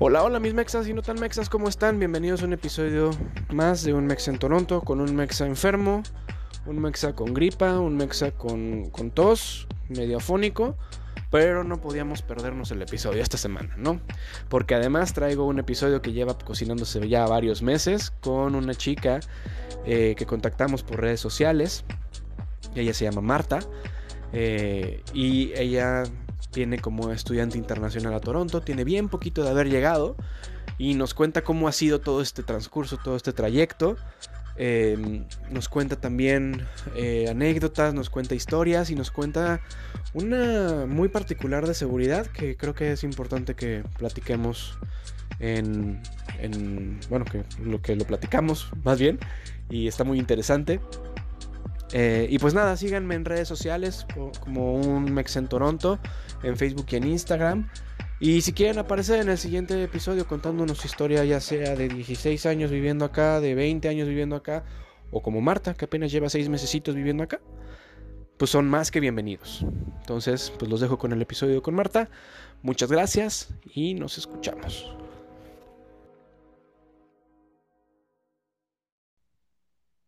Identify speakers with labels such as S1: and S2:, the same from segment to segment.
S1: Hola, hola mis mexas y no tan mexas, ¿cómo están? Bienvenidos a un episodio más de un mexa en Toronto con un mexa enfermo, un mexa con gripa, un mexa con, con tos, medio afónico, pero no podíamos perdernos el episodio esta semana, ¿no? Porque además traigo un episodio que lleva cocinándose ya varios meses con una chica eh, que contactamos por redes sociales. Ella se llama Marta eh, y ella viene como estudiante internacional a Toronto, tiene bien poquito de haber llegado y nos cuenta cómo ha sido todo este transcurso, todo este trayecto. Em, nos cuenta también eh, anécdotas, nos cuenta historias y nos cuenta una muy particular de seguridad que creo que es importante que platiquemos en, bueno, que lo que lo platicamos más bien y está muy interesante. Eh, y pues nada, síganme en redes sociales como un Mex en Toronto, en Facebook y en Instagram. Y si quieren aparecer en el siguiente episodio contándonos su historia, ya sea de 16 años viviendo acá, de 20 años viviendo acá, o como Marta, que apenas lleva 6 mesecitos viviendo acá, pues son más que bienvenidos. Entonces, pues los dejo con el episodio con Marta. Muchas gracias y nos escuchamos.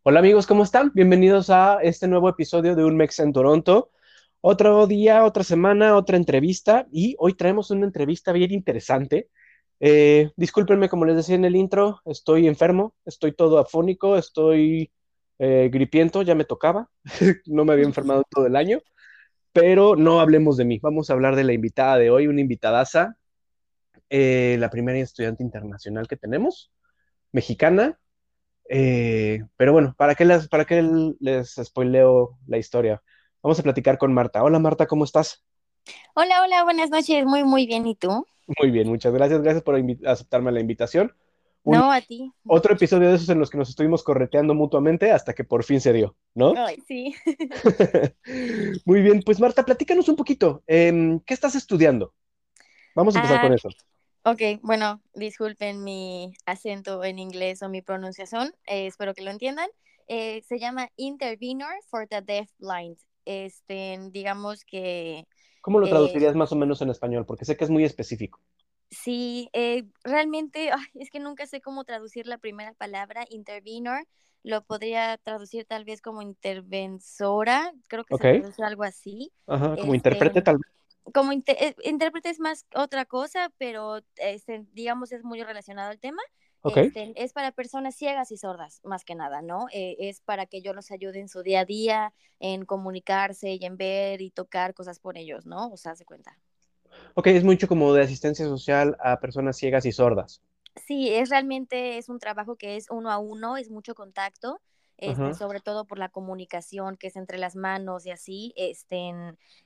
S1: Hola amigos, ¿cómo están? Bienvenidos a este nuevo episodio de Un Mex en Toronto. Otro día, otra semana, otra entrevista y hoy traemos una entrevista bien interesante. Eh, discúlpenme, como les decía en el intro, estoy enfermo, estoy todo afónico, estoy eh, gripiento, ya me tocaba, no me había enfermado todo el año, pero no hablemos de mí, vamos a hablar de la invitada de hoy, una invitadaza, eh, la primera estudiante internacional que tenemos, mexicana, eh, pero bueno, ¿para qué, les, ¿para qué les spoileo la historia? Vamos a platicar con Marta. Hola Marta, ¿cómo estás?
S2: Hola, hola, buenas noches. Muy, muy bien. ¿Y tú?
S1: Muy bien, muchas gracias. Gracias por aceptarme la invitación.
S2: no, a ti.
S1: Otro episodio de esos en los que nos estuvimos correteando mutuamente hasta que por fin se dio, ¿no?
S2: Ay, sí.
S1: muy bien, pues Marta, platícanos un poquito. Em, ¿Qué estás estudiando? Vamos a empezar con ah, eso.
S2: Ok, bueno, disculpen mi acento en inglés o mi pronunciación, eh, espero que lo entiendan. Eh, se llama Intervenor for the Deaf Blind. Este, digamos que...
S1: ¿Cómo lo traducirías eh, más o menos en español? Porque sé que es muy específico.
S2: Sí, realmente es que nunca sé cómo traducir la primera palabra, intervenor. Lo podría traducir tal vez como intervensora, creo que se traduce algo así.
S1: Ajá, como intérprete tal vez
S2: como eh, intérprete es más otra cosa, pero este, digamos es muy relacionado al tema. Este, es para personas ciegas y sordas, más que nada, ¿no? Eh, es para que yo los ayude en su día a día, en comunicarse y en ver y tocar cosas por ellos, ¿no? O sea, se cuenta.
S1: Ok, es mucho como de asistencia social a personas ciegas y sordas.
S2: Sí, es realmente, es un trabajo que es uno a uno, es mucho contacto este, sobre todo por la comunicación que es entre las manos y así, este,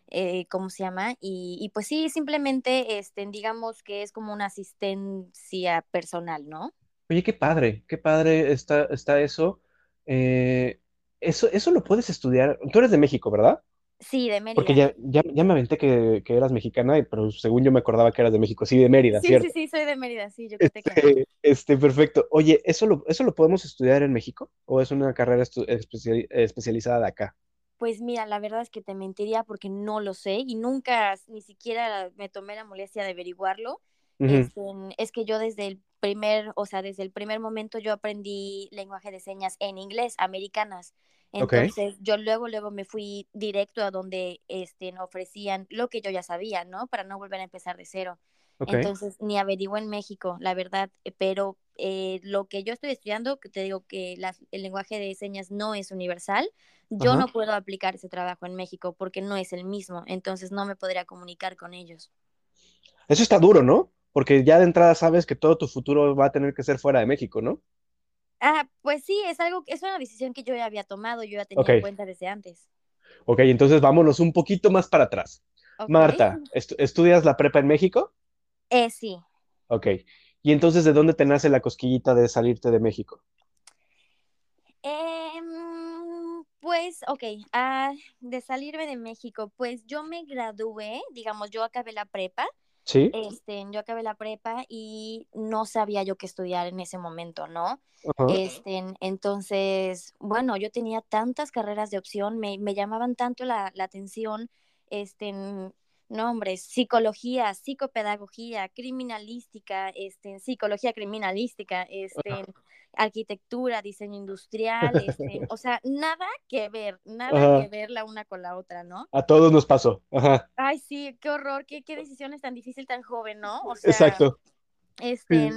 S2: eh, ¿cómo se llama? Y, pues sí, simplemente, este, digamos que es como una asistencia personal, ¿no?
S1: Oye, qué padre, qué padre está, está eso. Eh, eso. Eso lo puedes estudiar. Tú eres de México, ¿verdad?
S2: Sí, de Mérida.
S1: Porque ya, ya, ya me aventé que, que, eras mexicana, pero según yo me acordaba que eras de México. Sí, de Mérida,
S2: sí,
S1: ¿cierto?
S2: Sí, sí, soy de Mérida, sí, yo
S1: creo este, que... Este, perfecto. Oye, ¿eso lo, ¿eso lo podemos estudiar en México? ¿O es una carrera especializada de acá?
S2: Pues mira, la verdad es que te mentiría porque no lo sé y nunca ni siquiera me tomé la molestia de averiguarlo. Este, es que yo desde el primer, o sea, desde el primer momento yo aprendí lenguaje de señas en inglés, americanas. Entonces yo luego, luego me fui directo a donde este, ofrecían lo que yo ya sabía, ¿no? Para no volver a empezar de cero. Entonces ni averiguo en México, la verdad, eh, pero eh, lo que yo estoy estudiando, que te digo que el lenguaje de señas no es universal, yo no puedo aplicar ese trabajo en México porque no es el mismo, entonces no me podría comunicar con ellos.
S1: Eso está duro, ¿no? Porque ya de entrada sabes que todo tu futuro va a tener que ser fuera de México, ¿no?
S2: Ah, pues sí, es algo, es una decisión que yo ya había tomado, yo ya tenía en cuenta desde antes.
S1: Ok, entonces vámonos un poquito más para atrás. Marta, ¿estudias la prepa en México?
S2: Eh, sí.
S1: Ok. ¿Y entonces de dónde te nace la cosquillita de salirte de México?
S2: Em, pues, ok, ah, de salirme de México, pues yo me gradué, digamos, yo acabé la prepa
S1: Sí.
S2: Este, yo acabé la prepa y no sabía yo qué estudiar en ese momento, ¿no? Este, entonces, bueno, yo tenía tantas carreras de opción, me, me llamaban tanto la, la atención, este, no, hombre, psicología, psicopedagogía, criminalística, este, psicología criminalística, este, arquitectura, diseño industrial, este, o sea, nada que ver, nada que ver la una con la otra, ¿no?
S1: A todos nos pasó. Ajá.
S2: Ay, sí, qué horror, qué, qué decisiones tan difícil, tan joven, ¿no? O sea,
S1: Exacto.
S2: Este,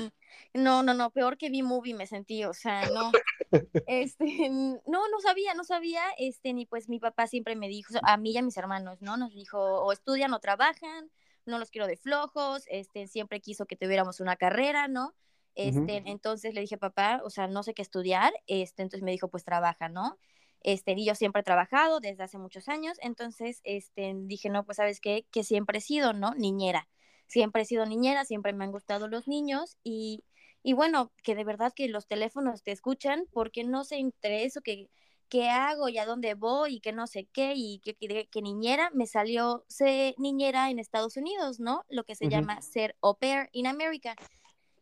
S2: no, no, no, peor que vi movie me sentí, o sea, no, este, no, no sabía, no sabía, este, ni pues mi papá siempre me dijo, a mí y a mis hermanos, ¿no? Nos dijo, o estudian o trabajan, no los quiero de flojos, este, siempre quiso que tuviéramos una carrera, ¿no? Este, entonces le dije, papá, o sea, no sé qué estudiar, este, entonces me dijo, pues trabaja, ¿no? Este, y yo siempre he trabajado desde hace muchos años, entonces, este, dije, no, pues, ¿sabes qué? Que siempre he sido, ¿no? Niñera siempre he sido niñera, siempre me han gustado los niños y, y bueno, que de verdad que los teléfonos te escuchan porque no sé entre eso que, qué hago y a dónde voy y que no sé qué y que, que, niñera me salió ser niñera en Estados Unidos, ¿no? Lo que se llama ser au pair in America.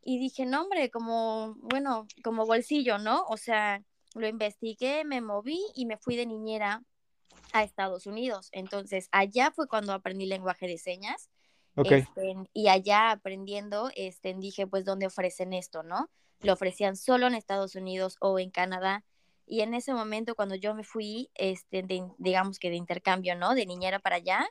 S2: Y dije, no, hombre, como, bueno, como bolsillo, ¿no? O sea, lo investigué, me moví y me fui de niñera a Estados Unidos. Entonces, allá fue cuando aprendí lenguaje de señas este, y allá aprendiendo, este, dije, pues, ¿dónde ofrecen esto, no? Lo ofrecían solo en Estados Unidos o en Canadá. Y en ese momento, cuando yo me fui, este, digamos que de intercambio, ¿no? De niñera para allá,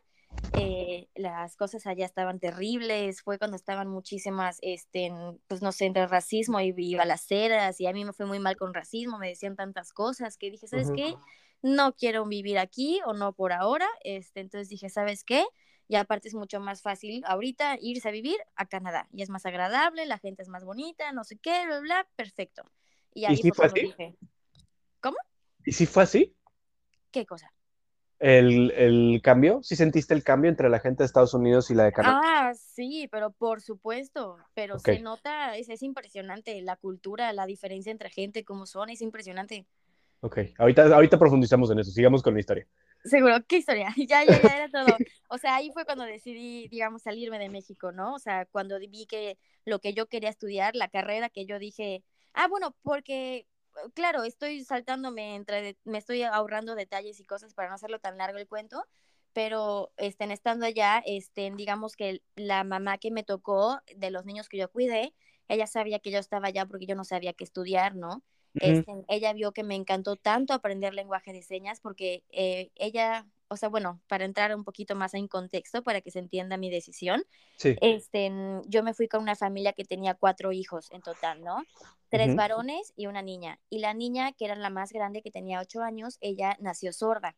S2: eh, las cosas allá estaban terribles, fue cuando estaban muchísimas, este, pues no sé, entre racismo y, y, balaceras, y a mí me fue muy mal con racismo, me decían tantas cosas que dije, ¿sabes qué? No quiero vivir aquí o no por ahora, este, entonces dije, ¿sabes qué? y aparte es mucho más fácil ahorita irse a vivir a Canadá y es más agradable, la gente es más bonita, no sé qué, bla, bla, perfecto.
S1: Y ahí fue, así? Dije,
S2: ¿cómo?
S1: ¿Y si fue así?
S2: ¿Qué cosa?
S1: El, el, cambio? ¿Sí sentiste el cambio entre la gente de Estados Unidos y la de Canadá?
S2: Ah, sí, pero por supuesto, pero se nota, es, es impresionante la cultura, la diferencia entre gente, cómo son, es impresionante.
S1: Ok, ahorita, ahorita profundizamos en eso, sigamos con la historia.
S2: Seguro, ¿qué historia? Ya, ya, ya era todo. O sea, ahí fue cuando decidí, digamos, salirme de México, ¿no? O sea, cuando vi que lo que yo quería estudiar, la carrera que yo dije, ah, bueno, porque, claro, estoy saltándome entre, me estoy ahorrando detalles y cosas para no hacerlo tan largo el cuento, pero estén estando allá, estén, digamos que la mamá que me tocó de los niños que yo cuidé, ella sabía que yo estaba allá porque yo no sabía qué estudiar, ¿no? Este, ella vio que me encantó tanto aprender lenguaje de señas porque eh, ella, o sea, bueno, para entrar un poquito más en contexto, para que se entienda mi decisión, este, yo me fui con una familia que tenía cuatro hijos en total, ¿no? Tres varones y una niña. Y la niña, que era la más grande, que tenía ocho años, ella nació sorda.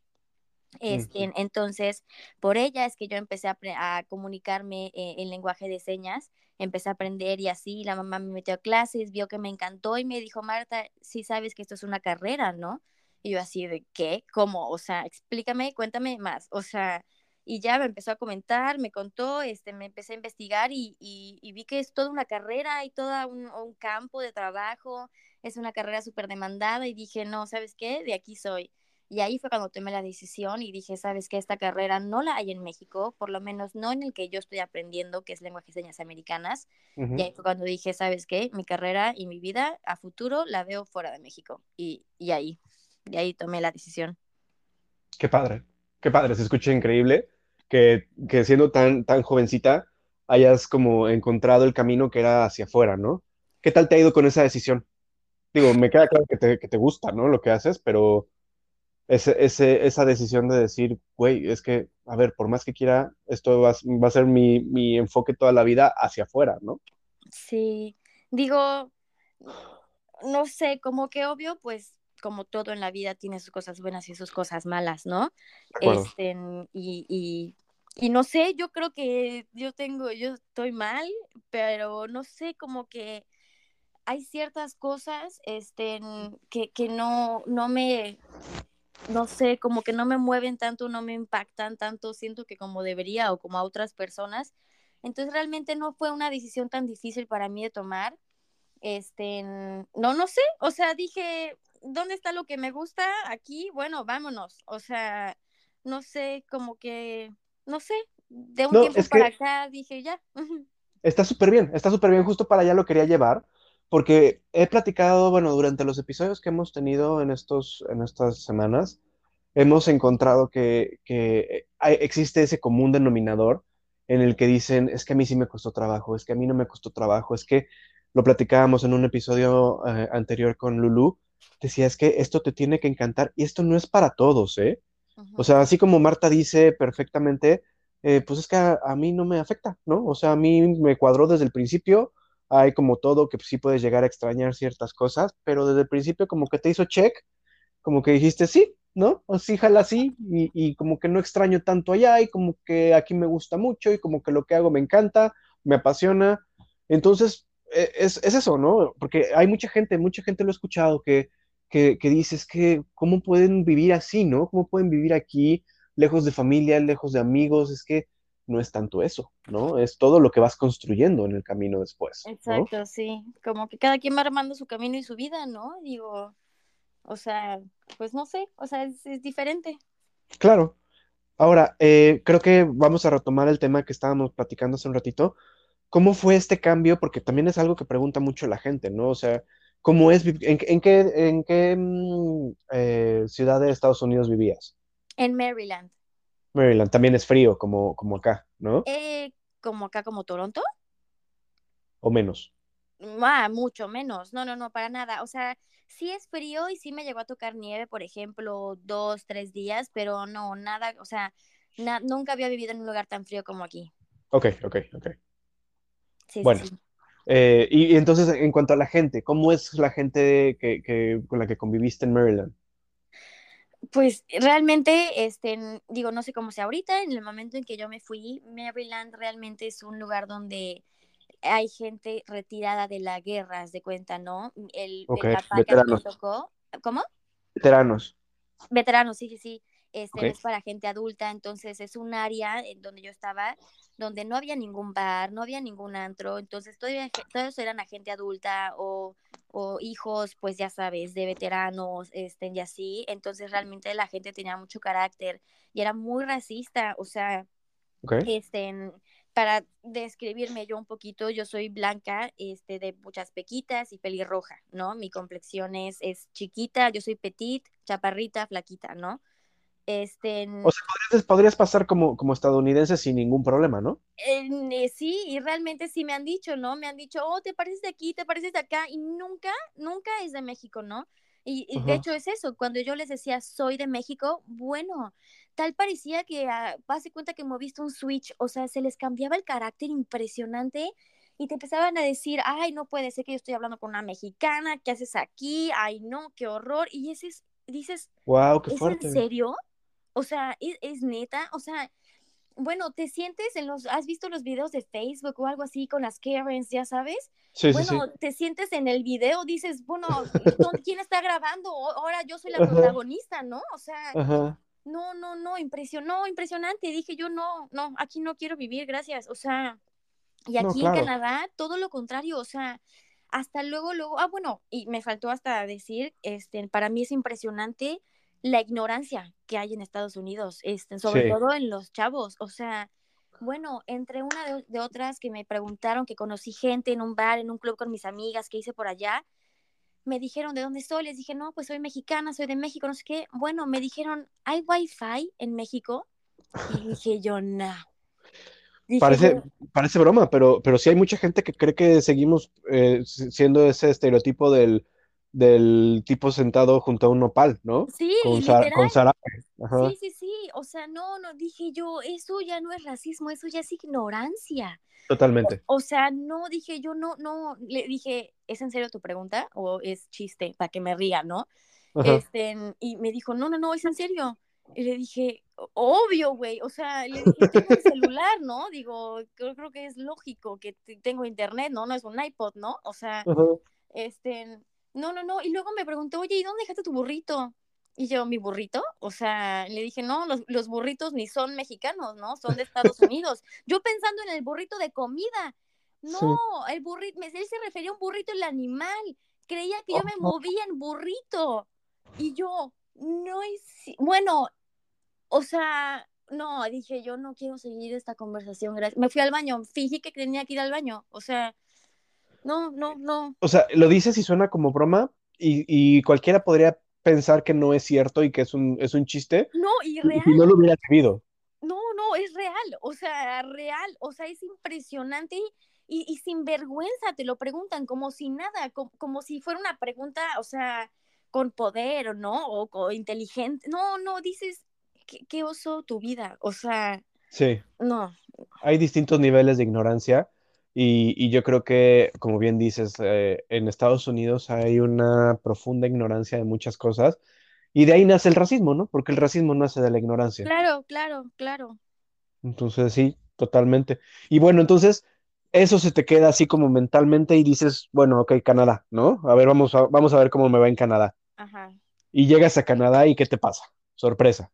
S2: Este, Entonces, por ella es que yo empecé a, comunicarme eh, en lenguaje de señas, empecé a aprender y así, la mamá me metió a clases, vio que me encantó y me dijo, Marta, sí sabes que esto es una carrera, ¿no? Y yo así de, ¿qué? ¿Cómo? O sea, explícame, cuéntame más. O sea, y ya me empezó a comentar, me contó, este, me empecé a investigar y, y, vi que es toda una carrera y todo un, un campo de trabajo, es una carrera súper demandada y dije, no, ¿sabes qué? De aquí soy. Y ahí fue cuando tomé la decisión y dije, sabes que esta carrera no la hay en México, por lo menos no en el que yo estoy aprendiendo, que es lenguaje de señas americanas. Y ahí fue cuando dije, sabes qué, mi carrera y mi vida a futuro la veo fuera de México. Y, y ahí, y ahí tomé la decisión.
S1: Qué padre, qué padre, se escucha increíble que, que siendo tan, tan jovencita hayas como encontrado el camino que era hacia afuera, ¿no? ¿Qué tal te ha ido con esa decisión? Digo, me queda claro que te, que te gusta, ¿no? Lo que haces, pero ese, ese, esa decisión de decir, güey, es que, a ver, por más que quiera, esto va, va a ser mi, mi, enfoque toda la vida hacia afuera, ¿no?
S2: Sí, digo, no sé, como que obvio, pues como todo en la vida tiene sus cosas buenas y sus cosas malas, ¿no? Este, y, y, y, no sé, yo creo que yo tengo, yo estoy mal, pero no sé, como que hay ciertas cosas este, que, que no, no me no sé, como que no me mueven tanto, no me impactan tanto, siento que como debería o como a otras personas. Entonces realmente no fue una decisión tan difícil para mí de tomar. Este, no, no sé, o sea, dije, ¿dónde está lo que me gusta? Aquí, bueno, vámonos. O sea, no sé, como que, no sé, de un tiempo para acá dije ya.
S1: Está súper bien, está súper bien, justo para allá lo quería llevar, porque he platicado, bueno, durante los episodios que hemos tenido en, estos, en estas semanas, hemos encontrado que, existe ese común denominador en el que dicen, es que a mí sí me costó trabajo, es que a mí no me costó trabajo, es que lo platicábamos en un episodio eh, anterior con Lulu, decía, es que esto te tiene que encantar y esto no es para todos, ¿eh? O sea, así como Marta dice perfectamente, eh, pues es que a, mí no me afecta, ¿no? O sea, a mí me cuadró desde el principio, hay como todo que sí puedes llegar a extrañar ciertas cosas, pero desde el principio como que te hizo check, como que dijiste sí, ¿no? O sí, jala así, y, y, como que no extraño tanto allá, y como que aquí me gusta mucho, y como que lo que hago me encanta, me apasiona. Entonces, es, es eso, ¿no? Porque hay mucha gente, mucha gente lo he escuchado que, que, que dice, es que, ¿cómo pueden vivir así, ¿no? ¿Cómo pueden vivir aquí, lejos de familia, lejos de amigos? Es que no es tanto eso, ¿no? Es todo lo que vas construyendo en el camino después.
S2: Exacto, sí. Como que cada quien va armando su camino y su vida, ¿no? Digo, o sea, pues no sé, o sea, es, diferente.
S1: Claro. Ahora, eh, creo que vamos a retomar el tema que estábamos platicando hace un ratito. ¿Cómo fue este cambio? Porque también es algo que pregunta mucho la gente, ¿no? O sea, ¿cómo es, en, qué, en qué mm, eh, ciudad de Estados Unidos vivías?
S2: En Maryland.
S1: Maryland, también es frío como, como acá, ¿no?
S2: Eh, como acá, como Toronto.
S1: ¿O menos?
S2: Ah, mucho menos. No, no, no, para nada. O sea, sí es frío y sí me llegó a tocar nieve, por ejemplo, dos, tres días, pero no, nada, o sea, nunca había vivido en un lugar tan frío como aquí.
S1: Ok, ok, ok. Sí, bueno, sí. Eh, y, entonces, en cuanto a la gente, ¿cómo es la gente que, con la que conviviste en Maryland?
S2: Pues realmente, este, digo, no sé cómo sea ahorita, en el momento en que yo me fui, Maryland realmente es un lugar donde hay gente retirada de la guerra, de cuenta, ¿no? El, papá que me tocó, ¿cómo?
S1: Veteranos.
S2: Veteranos, sí, sí, sí. Este es para gente adulta, entonces es un área en donde yo estaba, donde no había ningún bar, no había ningún antro, entonces todos eran a gente adulta o, o, hijos, pues ya sabes, de veteranos, este, y así, entonces realmente la gente tenía mucho carácter y era muy racista, o sea, este, para describirme yo un poquito, yo soy blanca, este, de muchas pequitas y pelirroja, ¿no? Mi complexión es, es chiquita, yo soy petit, chaparrita, flaquita, ¿no? Este,
S1: o sea, podrías, pasar como, como estadounidense sin ningún problema, ¿no?
S2: Eh, sí, y realmente sí me han dicho, ¿no? Me han dicho, oh, te pareces de aquí, te pareces de acá, y nunca, nunca es de México, ¿no? Y, de hecho es eso, cuando yo les decía, soy de México, bueno, tal parecía que, uh, pase cuenta que moviste un switch, o sea, se les cambiaba el carácter impresionante y te empezaban a decir, ay, no puede ser que yo estoy hablando con una mexicana, ¿qué haces aquí? Ay, no, qué horror. Y ese es, dices,
S1: wow, qué fuerte.
S2: ¿Es en serio? O sea, ¿es, neta, o sea, bueno, te sientes en los, ¿has visto los videos de Facebook o algo así con las Karens, ya sabes?
S1: Sí,
S2: bueno,
S1: sí, sí.
S2: te sientes en el video, dices, bueno, ¿quién está grabando? Ahora yo soy la protagonista, ¿no? O sea, no, no, no, impresionó, impresionante. Dije yo, no, no, aquí no quiero vivir, gracias. O sea, y aquí en Canadá, todo lo contrario, o sea, hasta luego, luego, ah, bueno, y me faltó hasta decir, este, para mí es impresionante la ignorancia que hay en Estados Unidos, este, sobre todo en los chavos. O sea, bueno, entre una de, otras que me preguntaron que conocí gente en un bar, en un club con mis amigas que hice por allá, me dijeron de dónde soy, les dije, no, pues soy mexicana, soy de México, no sé qué. Bueno, me dijeron, ¿hay wifi en México? Y dije yo, no.
S1: parece, parece broma, pero, pero sí hay mucha gente que cree que seguimos eh, siendo ese estereotipo del del tipo sentado junto a un nopal, ¿no?
S2: Sí,
S1: con,
S2: con
S1: Sí,
S2: sí, sí, o sea, no, no, dije yo, eso ya no es racismo, eso ya es ignorancia.
S1: Totalmente.
S2: O, sea, no, dije yo, no, no, le dije, ¿es en serio tu pregunta o es chiste para que me ría, no? Este, y me dijo, no, no, no, es en serio. Y le dije, obvio, güey, o sea, le dije, tengo un celular, ¿no? Digo, creo, creo que es lógico que tengo internet, ¿no? No es un iPod, ¿no? O sea, este, no, no, no. Y luego me preguntó, oye, ¿y dónde dejaste tu burrito? Y yo, ¿mi burrito? O sea, le dije, no, los, los burritos ni son mexicanos, ¿no? Son de Estados Unidos. yo pensando en el burrito de comida. No, el burrito, él se refería a un burrito el animal. Creía que yo me movía en burrito. Y yo, no es, bueno, o sea, no, dije, yo no quiero seguir esta conversación. Me fui al baño, fingí que tenía que ir al baño. O sea, no, no, no.
S1: O sea, lo dices y suena como broma y, cualquiera podría pensar que no es cierto y que es un, es un chiste.
S2: No, y real.
S1: no lo hubiera sabido.
S2: No, no, es real, o sea, real, o sea, es impresionante y, y sin vergüenza te lo preguntan como si nada, como, si fuera una pregunta, o sea, con poder o no, o, inteligente. No, no, dices, ¿qué, oso tu vida? O sea,
S1: sí.
S2: No.
S1: Hay distintos niveles de ignorancia y, yo creo que, como bien dices, eh, en Estados Unidos hay una profunda ignorancia de muchas cosas y de ahí nace el racismo, ¿no? Porque el racismo nace de la ignorancia.
S2: Claro, claro, claro.
S1: Entonces, sí, totalmente. Y bueno, entonces, eso se te queda así como mentalmente y dices, bueno, ok, Canadá, ¿no? A ver, vamos a, vamos a ver cómo me va en Canadá.
S2: Ajá.
S1: Y llegas a Canadá y ¿qué te pasa? Sorpresa.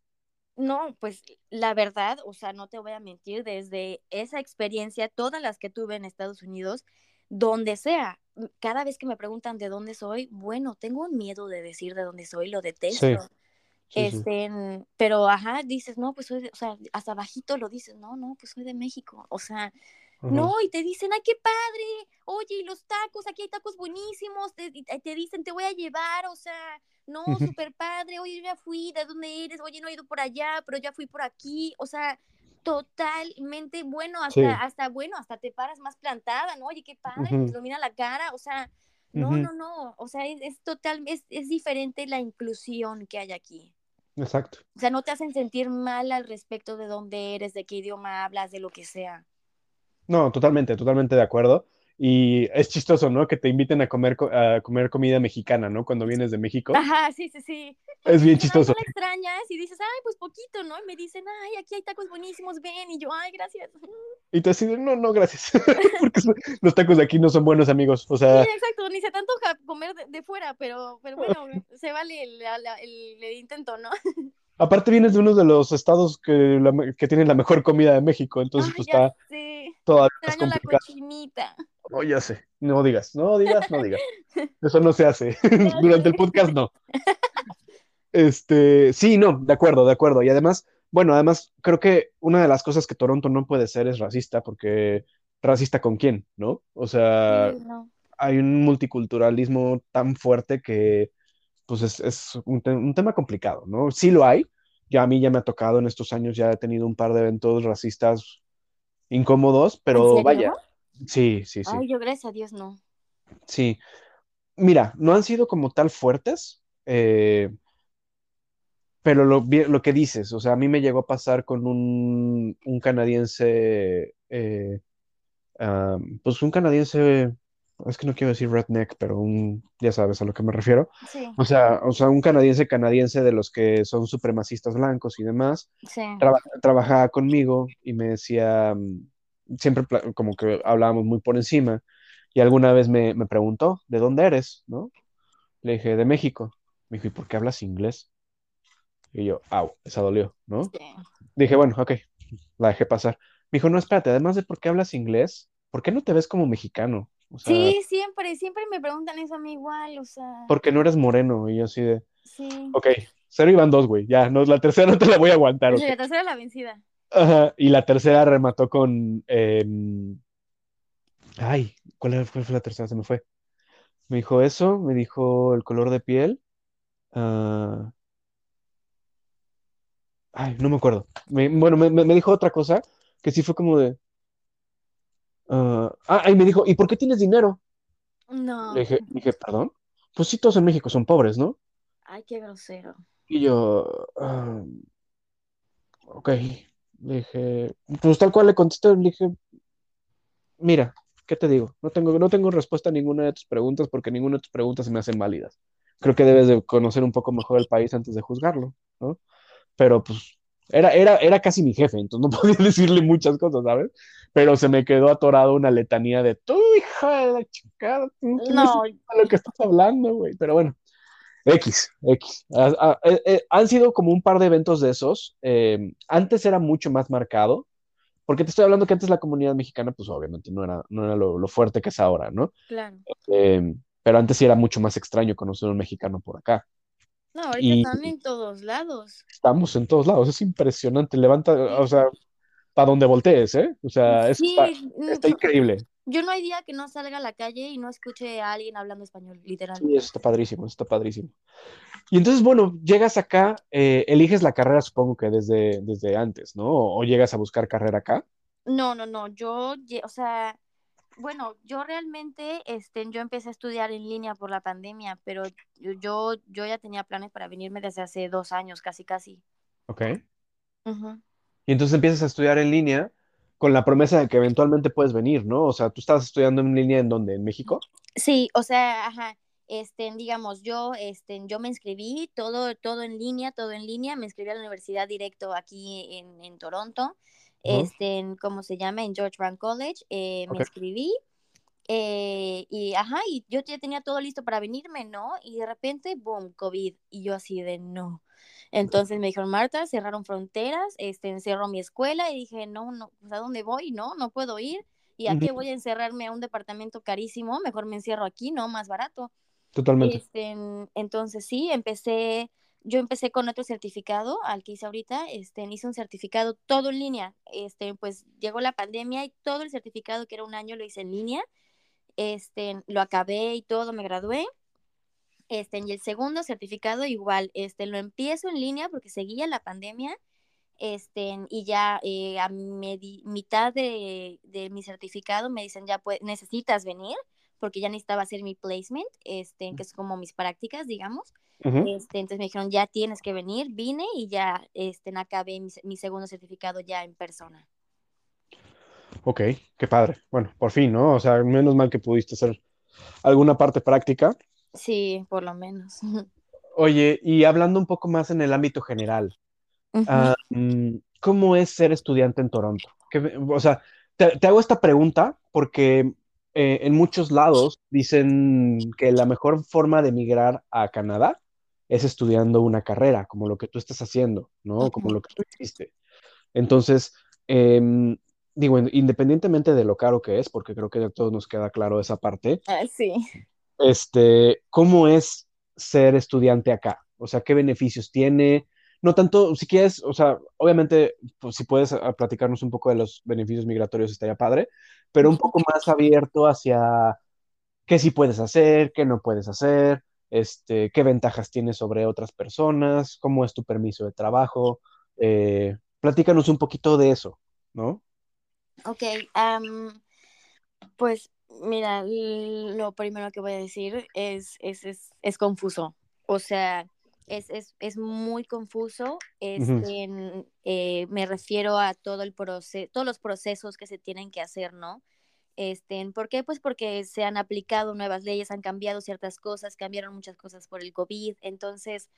S2: No, pues la verdad, o sea, no te voy a mentir, desde esa experiencia, todas las que tuve en Estados Unidos, donde sea, cada vez que me preguntan de dónde soy, bueno, tengo un miedo de decir de dónde soy, lo detesto. este, pero ajá, dices, no, pues soy, de, o sea, hasta bajito lo dices, no, no, pues soy de México, o sea, no, y te dicen, ay, qué padre, oye, y los tacos, aquí hay tacos buenísimos, te, te dicen, te voy a llevar, o sea, no, súper padre, oye, ya fui, ¿de dónde eres? Oye, no he ido por allá, pero ya fui por aquí, o sea, totalmente bueno, hasta, hasta bueno, hasta te paras más plantada, ¿no? Oye, qué padre, uh ilumina la cara, o sea, no, no, no, o sea, es, es total, es, es diferente la inclusión que hay aquí.
S1: Exacto.
S2: O sea, no te hacen sentir mal al respecto de dónde eres, de qué idioma hablas, de lo que sea.
S1: No, totalmente, totalmente de acuerdo. Y es chistoso, ¿no? Que te inviten a comer, a comer comida mexicana, ¿no? Cuando vienes de México.
S2: Ajá, sí, sí, sí.
S1: Es bien chistoso.
S2: No, extrañas y dices, ay, pues poquito, ¿no? Y me dicen, ay, aquí hay tacos buenísimos, ven. Y yo, ay, gracias.
S1: Y te deciden, no, no, gracias. Porque los tacos de aquí no son buenos amigos. O sea.
S2: Sí, exacto, ni se tanto comer de, fuera, pero, pero bueno, se vale el, el intento, ¿no?
S1: Aparte vienes de uno de los estados que, que tienen la mejor comida de México, entonces pues está
S2: sé.
S1: Todavía
S2: la cochinita.
S1: No, ya sé. No digas, no digas, no digas. Eso no se hace. Durante el podcast no. Este, sí, no, de acuerdo, de acuerdo. Y además, bueno, además creo que una de las cosas que Toronto no puede ser es racista, porque racista con quién, ¿no? O sea, hay un multiculturalismo tan fuerte que pues es, un, tema complicado, ¿no? Sí lo hay, ya a mí ya me ha tocado en estos años, ya he tenido un par de eventos racistas incómodos, pero vaya. Sí, sí, sí.
S2: Ay, yo gracias a Dios no.
S1: Sí. Mira, no han sido como tal fuertes, eh, pero lo, lo, que dices, o sea, a mí me llegó a pasar con un, canadiense, eh, pues un canadiense es que no quiero decir redneck, pero un, ya sabes a lo que me refiero. O sea, o sea, un canadiense canadiense de los que son supremacistas blancos y demás. trabajaba conmigo y me decía, mm, siempre como que hablábamos muy por encima, y alguna vez me, preguntó, ¿de dónde eres? ¿No? Le dije, de México. Me dijo, ¿y por qué hablas inglés? Y yo, au, esa dolió, ¿no? Dije, bueno, ok, la dejé pasar. Me dijo, no, espérate, además de por qué hablas inglés, ¿por qué no te ves como mexicano?
S2: sí, siempre, siempre me preguntan eso a mí igual, o sea.
S1: Porque no eres moreno, y yo así de. Sí. Ok, cero iban dos, güey, ya, no, la tercera no te la voy a aguantar.
S2: Sí, la tercera la vencida.
S1: Ajá, y la tercera remató con. Em, ay, ¿cuál fue, la tercera? Se me fue. Me dijo eso, me dijo el color de piel. Ah, ay, no me acuerdo. bueno, me, me dijo otra cosa que sí fue como de. Uh, ah, y me dijo, ¿y por qué tienes dinero?
S2: No.
S1: Le dije, ¿perdón? Pues sí, todos en México son pobres, ¿no?
S2: Ay, qué grosero.
S1: Y yo, uh, ok. Le dije, pues tal cual le contesté, le dije, mira, ¿qué te digo? No tengo, no tengo respuesta a ninguna de tus preguntas porque ninguna de tus preguntas se me hacen válidas. Creo que debes de conocer un poco mejor el país antes de juzgarlo, ¿no? Pero pues era, era, era casi mi jefe, entonces no podía decirle muchas cosas, ¿sabes? Pero se me quedó atorado una letanía de tú, hija de la chica, no, lo que estás hablando, güey. Pero bueno, X, X. Eh, eh, han sido como un par de eventos de esos. Em, antes era mucho más marcado, porque te estoy hablando que antes la comunidad mexicana, pues obviamente no era, no era lo, fuerte que es ahora, ¿no?
S2: Claro.
S1: Em, pero antes sí era mucho más extraño conocer a un mexicano por acá.
S2: No, ahorita están en todos lados.
S1: Estamos en todos lados, es impresionante. Levanta, o sea, para donde voltees, ¿eh? O sea, está,
S2: mm,
S1: está, increíble.
S2: Yo no hay día que no salga a la calle y no escuche a alguien hablando español, literal.
S1: Sí, eso está padrísimo, está padrísimo. Y entonces, bueno, llegas acá, eh, eliges la carrera, supongo que desde, desde antes, ¿no? ¿O llegas a buscar carrera acá?
S2: No, no, no, yo, o sea, bueno, yo realmente, este, yo empecé a estudiar en línea por la pandemia, pero yo, yo ya tenía planes para venirme desde hace dos años, casi, casi.
S1: Ok. Y entonces empiezas a estudiar en línea con la promesa de que eventualmente puedes venir, ¿no? O sea, tú estabas estudiando en línea en dónde, en México?
S2: Sí, o sea, ajá, este, digamos, yo, este, yo me inscribí, todo, todo en línea, todo en línea, me inscribí a la universidad directo aquí en, en Toronto, este, en, ¿cómo se llama? En George Brown College, eh, me inscribí, eh, y ajá, y yo ya tenía todo listo para venirme, ¿no? Y de repente, boom, COVID, y yo así de no. Entonces me dijeron, Marta, cerraron fronteras, este, encerró mi escuela y dije, no, no, pues, ¿a dónde voy? No, no puedo ir. ¿Y a qué voy a encerrarme a un departamento carísimo? Mejor me encierro aquí, ¿no? Más barato.
S1: Totalmente.
S2: Este, entonces sí, empecé, yo empecé con otro certificado al que hice ahorita, este, hice un certificado todo en línea. Este, pues llegó la pandemia y todo el certificado que era un año lo hice en línea. Este, lo acabé y todo, me gradué. Este, y el segundo certificado igual, este, lo empiezo en línea porque seguía la pandemia, este, y ya eh, a mitad de, mi certificado me dicen, ya pues, necesitas venir, porque ya necesitaba hacer mi placement, este, que es como mis prácticas, digamos. este, entonces me dijeron, ya tienes que venir, vine y ya este, acabé mi, mi segundo certificado ya en persona.
S1: Ok, qué padre. Bueno, por fin, ¿no? O sea, menos mal que pudiste hacer alguna parte práctica.
S2: Sí, por lo menos.
S1: Oye, y hablando un poco más en el ámbito general, ¿cómo es ser estudiante en Toronto? o sea, te, hago esta pregunta porque eh, en muchos lados dicen que la mejor forma de emigrar a Canadá es estudiando una carrera, como lo que tú estás haciendo, ¿no? Como lo que tú hiciste. Entonces, em, digo, independientemente de lo caro que es, porque creo que a todos nos queda claro esa parte.
S2: Ah, sí
S1: este, ¿cómo es ser estudiante acá? O sea, ¿qué beneficios tiene? No tanto, si quieres, o sea, obviamente, pues si puedes ah, platicarnos un poco de los beneficios migratorios estaría padre, pero un poco más abierto hacia qué sí puedes hacer, qué no puedes hacer, este, qué ventajas tienes sobre otras personas, cómo es tu permiso de trabajo. Eh, platícanos un poquito de eso, ¿no?
S2: Ok, pues Mira, lo primero que voy a decir es, es, es, es confuso. O sea, es, es, es muy confuso. Este, eh, me refiero a todo el proceso, todos los procesos que se tienen que hacer, ¿no? Este, ¿Por qué? Pues porque se han aplicado nuevas leyes, han cambiado ciertas cosas, cambiaron muchas cosas por el COVID. Entonces,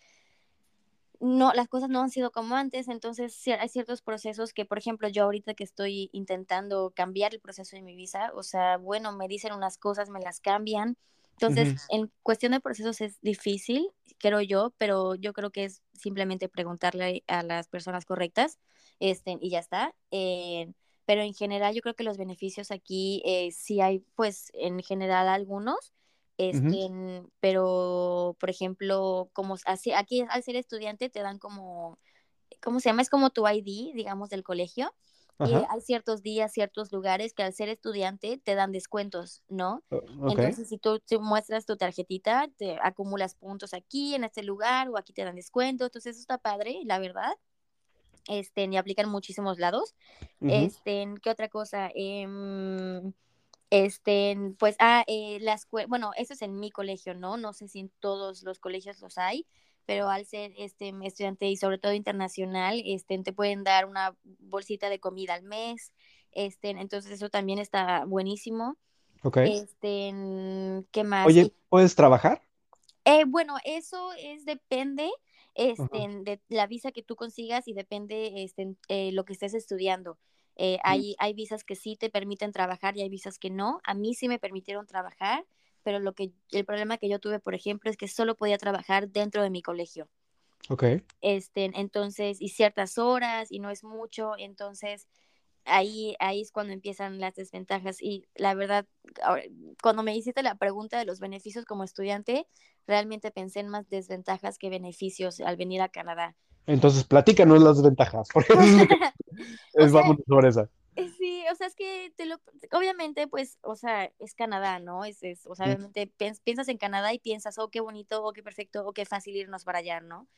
S2: no, las cosas no han sido como antes, entonces hay ciertos procesos que, por ejemplo, yo ahorita que estoy intentando cambiar el proceso de mi visa, o sea, bueno, me dicen unas cosas, me las cambian. Entonces, en cuestión de procesos es difícil, creo yo, pero yo creo que es simplemente preguntarle a las personas correctas este, y ya está. Eh, pero en general yo creo que los beneficios aquí eh, sí hay, pues, en general algunos este, pero, por ejemplo, como así, aquí al ser estudiante te dan como, ¿cómo se llama? Es como tu ID, digamos, del colegio. Y hay ciertos días, ciertos lugares que al ser estudiante te dan descuentos, ¿no? Entonces, si tú muestras tu tarjetita, te acumulas puntos aquí, en este lugar, o aquí te dan descuento. Entonces, eso está padre, la verdad. Este, y aplican muchísimos lados. Este, ¿qué otra cosa? Eh, este, pues, ah, eh, la escuela, bueno, eso es en mi colegio, ¿no? No sé si en todos los colegios los hay, pero al ser este estudiante y sobre todo internacional, este, te pueden dar una bolsita de comida al mes, este, entonces eso también está buenísimo.
S1: Ok.
S2: Este, ¿qué más?
S1: Oye, ¿puedes trabajar?
S2: Eh, bueno, eso es, depende, este, de la visa que tú consigas y depende, este, eh, lo que estés estudiando. Eh, hay, hay visas que sí te permiten trabajar y hay visas que no. A mí sí me permitieron trabajar, pero lo que el problema que yo tuve, por ejemplo, es que solo podía trabajar dentro de mi colegio.
S1: Ok.
S2: Este, entonces, y ciertas horas, y no es mucho, entonces ahí, ahí es cuando empiezan las desventajas. Y la verdad, cuando me hiciste la pregunta de los beneficios como estudiante, realmente pensé en más desventajas que beneficios al venir a Canadá.
S1: Entonces, platícanos las ventajas, porque es, vamos sobre esa.
S2: O sea, es que te lo, obviamente, pues, o sea, es Canadá, ¿no? Es, es o sea, obviamente piensas en Canadá y piensas, oh, qué bonito, oh, qué perfecto, oh, qué fácil irnos para allá, ¿no?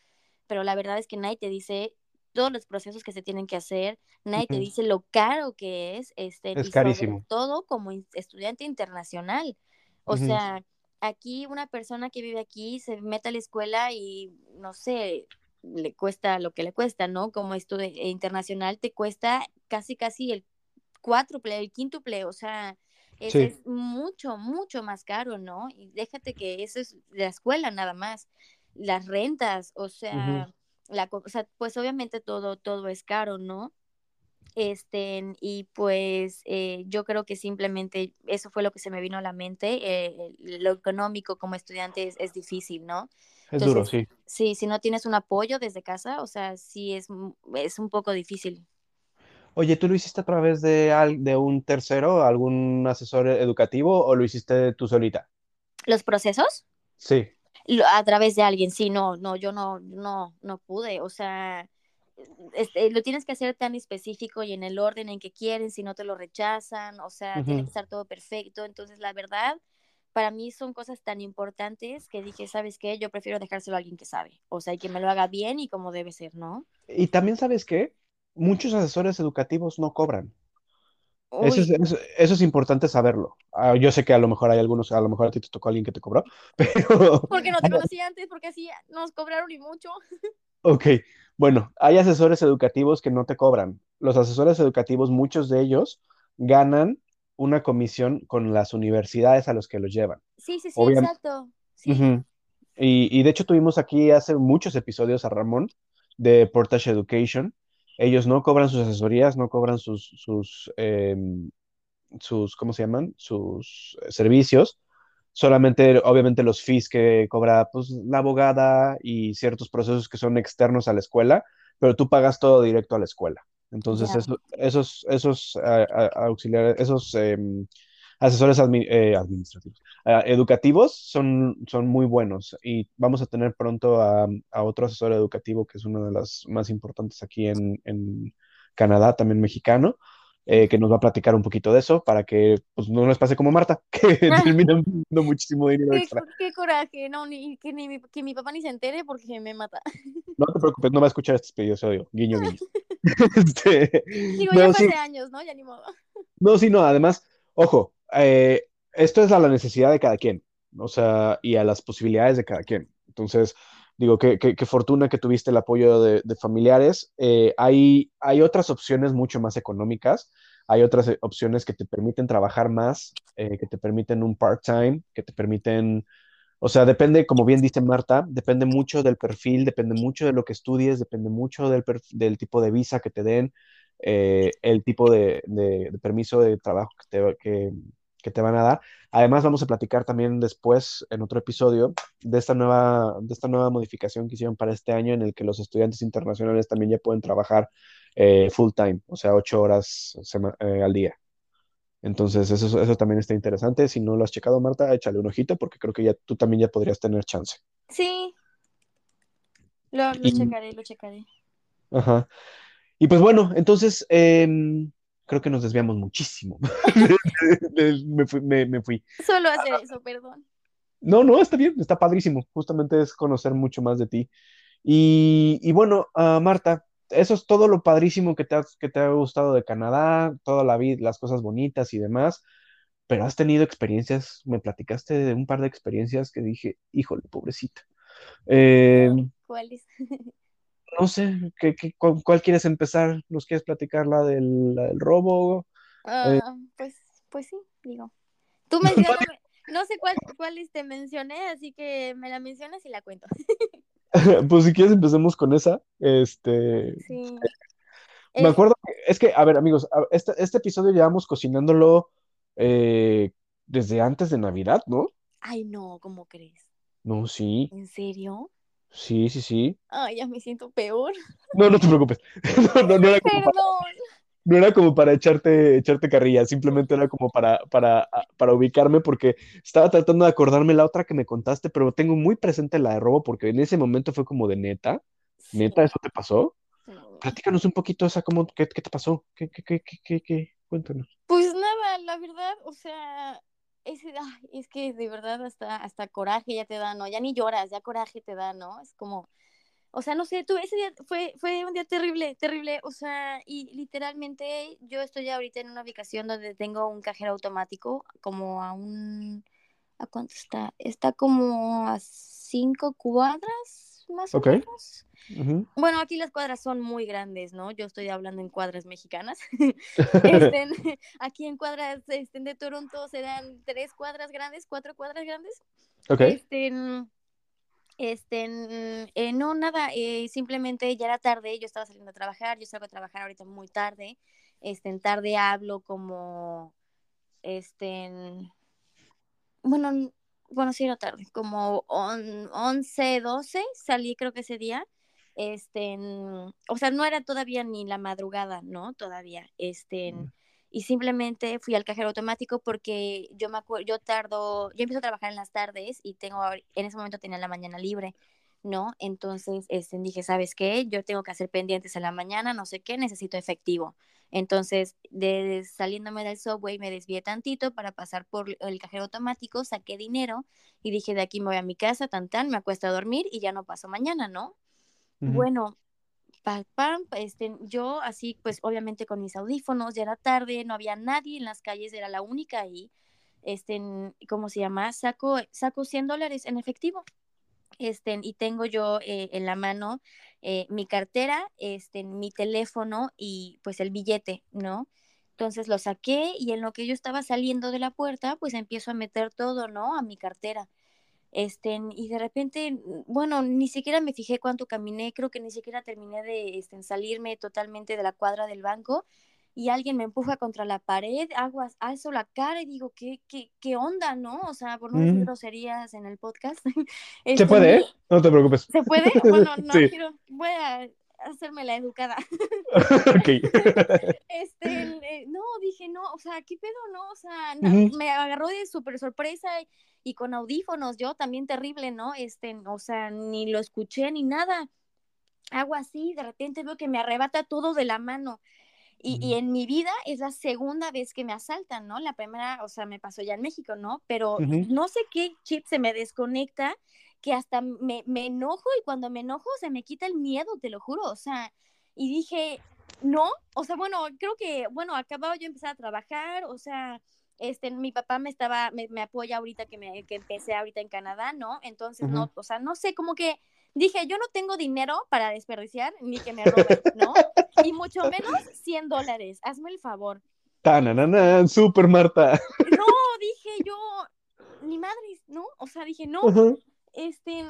S2: Pero la verdad es que nadie te dice todos los procesos que se tienen que hacer, nadie te dice lo caro que es, este,
S1: es carísimo.
S2: todo como estudiante internacional. O sea, aquí una persona que vive aquí se mete a la escuela y, no sé, le cuesta lo que le cuesta, ¿no? Como estudiante internacional te cuesta casi, casi el cuádruple, el quíntuple, o sea, es, mucho, mucho más caro, ¿no? Y déjate que eso es la escuela nada más, las rentas, o sea, la, o sea pues obviamente todo, todo es caro, ¿no? Este, y pues eh, yo creo que simplemente eso fue lo que se me vino a la mente. Eh, lo económico como estudiante es, difícil, ¿no?
S1: Es duro, sí.
S2: Sí, si no tienes un apoyo desde casa, o sea, sí es, es un poco difícil.
S1: Oye, ¿tú lo hiciste a través de, de un tercero, algún asesor educativo, o lo hiciste tú solita?
S2: ¿Los procesos?
S1: Sí.
S2: A través de alguien, sí, no, no, yo no, no, no pude, o sea, este, lo tienes que hacer tan específico y en el orden en que quieren, si no te lo rechazan, o sea, tiene que estar todo perfecto. Entonces, la verdad, para mí son cosas tan importantes que dije, ¿sabes qué? Yo prefiero dejárselo a alguien que sabe, o sea, y que me lo haga bien y como debe ser, ¿no?
S1: Y también, ¿sabes qué? Muchos asesores educativos no cobran. Eso es, eso, es, importante saberlo. Ah, yo sé que a lo mejor hay algunos, a lo mejor a ti te tocó alguien que te cobró, pero...
S2: Porque no te conocí antes, porque así nos cobraron y mucho.
S1: Ok, bueno, hay asesores educativos que no te cobran. Los asesores educativos, muchos de ellos ganan una comisión con las universidades a los que los llevan.
S2: Sí, sí, sí, exacto.
S1: y, de hecho tuvimos aquí hace muchos episodios a Ramón de Portage Education. Ellos no cobran sus asesorías, no cobran sus, sus, em, sus ¿cómo se llaman? Sus servicios solamente obviamente los fees que cobra pues, la abogada y ciertos procesos que son externos a la escuela, pero tú pagas todo directo a la escuela. Entonces, esos, esos auxiliares, esos em, asesores eh, administrativos, ah, educativos son, son muy buenos y vamos a tener pronto a, otro asesor educativo que es uno de los más importantes aquí en, en Canadá, también mexicano, eh, que nos va a platicar un poquito de eso para que pues, no nos pase como Marta, que termina dando muchísimo dinero extra.
S2: Qué coraje, no, ni, que, ni, que mi papá ni se entere porque me mata.
S1: No te preocupes, no va a escuchar este episodio, guiño, guiño.
S2: este, Digo, ya hace años, ¿no? Ya ni modo.
S1: No, sí, no, además, ojo, eh, esto es a la necesidad de cada quien, o sea, y a las posibilidades de cada quien. Entonces, digo, qué, qué, fortuna que tuviste el apoyo de, familiares. Eh, hay, hay otras opciones mucho más económicas, hay otras eh, opciones que te permiten trabajar más, que te permiten un part-time, que te permiten, o sea, depende, como bien dice Marta, depende mucho del perfil, depende mucho de lo que estudies, depende mucho del, del tipo de visa que te den, el tipo de, de, permiso de trabajo que te, que, que te van a dar. Además, vamos a platicar también después, en otro episodio, de esta nueva, de esta nueva modificación que hicieron para este año en el que los estudiantes internacionales también ya pueden trabajar eh, full time, o sea, ocho horas eh, al día. Entonces, eso, eso también está interesante. Si no lo has checado, Marta, échale un ojito porque creo que ya tú también ya podrías tener chance.
S2: Sí. Lo, checaré, lo checaré.
S1: Ajá. Y pues bueno, entonces, em, creo que nos desviamos muchísimo. me, fui,
S2: Solo hacer eso, perdón.
S1: No, no, está bien, está padrísimo. Justamente es conocer mucho más de ti. Y, bueno, ah, Marta, eso es todo lo padrísimo que te, ha, que te ha gustado de Canadá, toda la vida, las cosas bonitas y demás. Pero has tenido experiencias, me platicaste de un par de experiencias que dije, híjole, pobrecita. Eh,
S2: ¿Cuáles?
S1: no sé, ¿qué, cuál, quieres empezar? ¿Nos quieres platicar la del, robo?
S2: Eh, ah, pues, pues sí, digo. Tú mencionas, no sé cuál, cuáles te mencioné, así que me la mencionas y la cuento.
S1: pues si quieres empecemos con esa. Este. Sí. Me acuerdo, es que, a ver, amigos, este, este episodio llevamos cocinándolo eh, desde antes de Navidad, ¿no?
S2: Ay, no, ¿cómo crees?
S1: No, sí.
S2: ¿En serio?
S1: Sí, sí, sí.
S2: Ay, ya me siento peor.
S1: No, no te preocupes. No, no, era como Para, no era como para echarte, echarte carrilla, simplemente era como para, para, para ubicarme porque estaba tratando de acordarme la otra que me contaste, pero tengo muy presente la de robo porque en ese momento fue como de neta. ¿Neta eso te pasó? Platícanos un poquito, o sea, ¿cómo, qué, qué te pasó? ¿Qué, qué, qué, qué, qué, Cuéntanos.
S2: Pues nada, la verdad, o sea, es, es que de verdad hasta, hasta coraje ya te da, ¿no? Ya ni lloras, ya coraje te da, ¿no? Es como, o sea, no sé, tú, ese día fue, fue un día terrible, terrible, o sea, y literalmente yo estoy ahorita en una ubicación donde tengo un cajero automático, como a un, ¿a cuánto está? Está como a cinco cuadras, más o menos. Bueno, aquí las cuadras son muy grandes, ¿no? Yo estoy hablando en cuadras mexicanas. Este, aquí en cuadras este, de Toronto serán tres cuadras grandes, cuatro cuadras grandes.
S1: Ok.
S2: Este, eh, no, nada, eh, simplemente ya era tarde, yo estaba saliendo a trabajar, yo salgo a trabajar ahorita muy tarde. En tarde hablo como, este, bueno, bueno, sí era tarde, como 11, 12, salí creo que ese día este, o sea, no era todavía ni la madrugada, ¿no? Todavía, este, mm. y simplemente fui al cajero automático porque yo me acuerdo, yo tardo, yo empiezo a trabajar en las tardes y tengo, en ese momento tenía la mañana libre, ¿no? Entonces, este, dije, ¿sabes qué? Yo tengo que hacer pendientes en la mañana, no sé qué, necesito efectivo. Entonces, de, saliéndome del subway, me desvié tantito para pasar por el cajero automático, saqué dinero y dije, de aquí me voy a mi casa, tan tan, me acuesto a dormir y ya no paso mañana, ¿no? Bueno, pam, este, yo así, pues obviamente con mis audífonos, ya era tarde, no había nadie en las calles, era la única ahí. Este, ¿cómo se llama? Saco, saco 100 dólares en efectivo. Este, y tengo yo eh, en la mano eh, mi cartera, este, mi teléfono y pues el billete, ¿no? Entonces lo saqué y en lo que yo estaba saliendo de la puerta, pues empiezo a meter todo, ¿no? A mi cartera. Este, y de repente, bueno, ni siquiera me fijé cuánto caminé, creo que ni siquiera terminé de este, salirme totalmente de la cuadra del banco y alguien me empuja contra la pared, hago, alzo la cara y digo, ¿qué, qué, qué onda, no? O sea, por no decir mm. groserías en el podcast.
S1: ¿Se este, puede? ¿eh? No te preocupes.
S2: ¿Se puede? Bueno, no quiero, voy a hacerme la educada.
S1: ok.
S2: este, eh, no, dije, no, o sea, ¿qué pedo, no? O sea, me agarró de súper sorpresa y, con audífonos, yo también terrible, ¿no? Este, o sea, ni lo escuché ni nada. Hago así, de repente veo que me arrebata todo de la mano. Y, y, en mi vida es la segunda vez que me asaltan, ¿no? La primera, o sea, me pasó ya en México, ¿no? Pero no sé qué chip se me desconecta que hasta me, me enojo y cuando me enojo se me quita el miedo, te lo juro, o sea, y dije, no, o sea, bueno, creo que, bueno, acababa yo empezar a trabajar, o sea, este, mi papá me estaba, me, me apoya ahorita que, me, que empecé ahorita en Canadá, ¿no? Entonces, no, o sea, no sé, como que dije, yo no tengo dinero para desperdiciar ni que me roben, ¿no? Y mucho menos 100 dólares, hazme el favor.
S1: Tanananan, super Marta.
S2: No, dije yo, ni madres, ¿no? O sea, dije, no, este,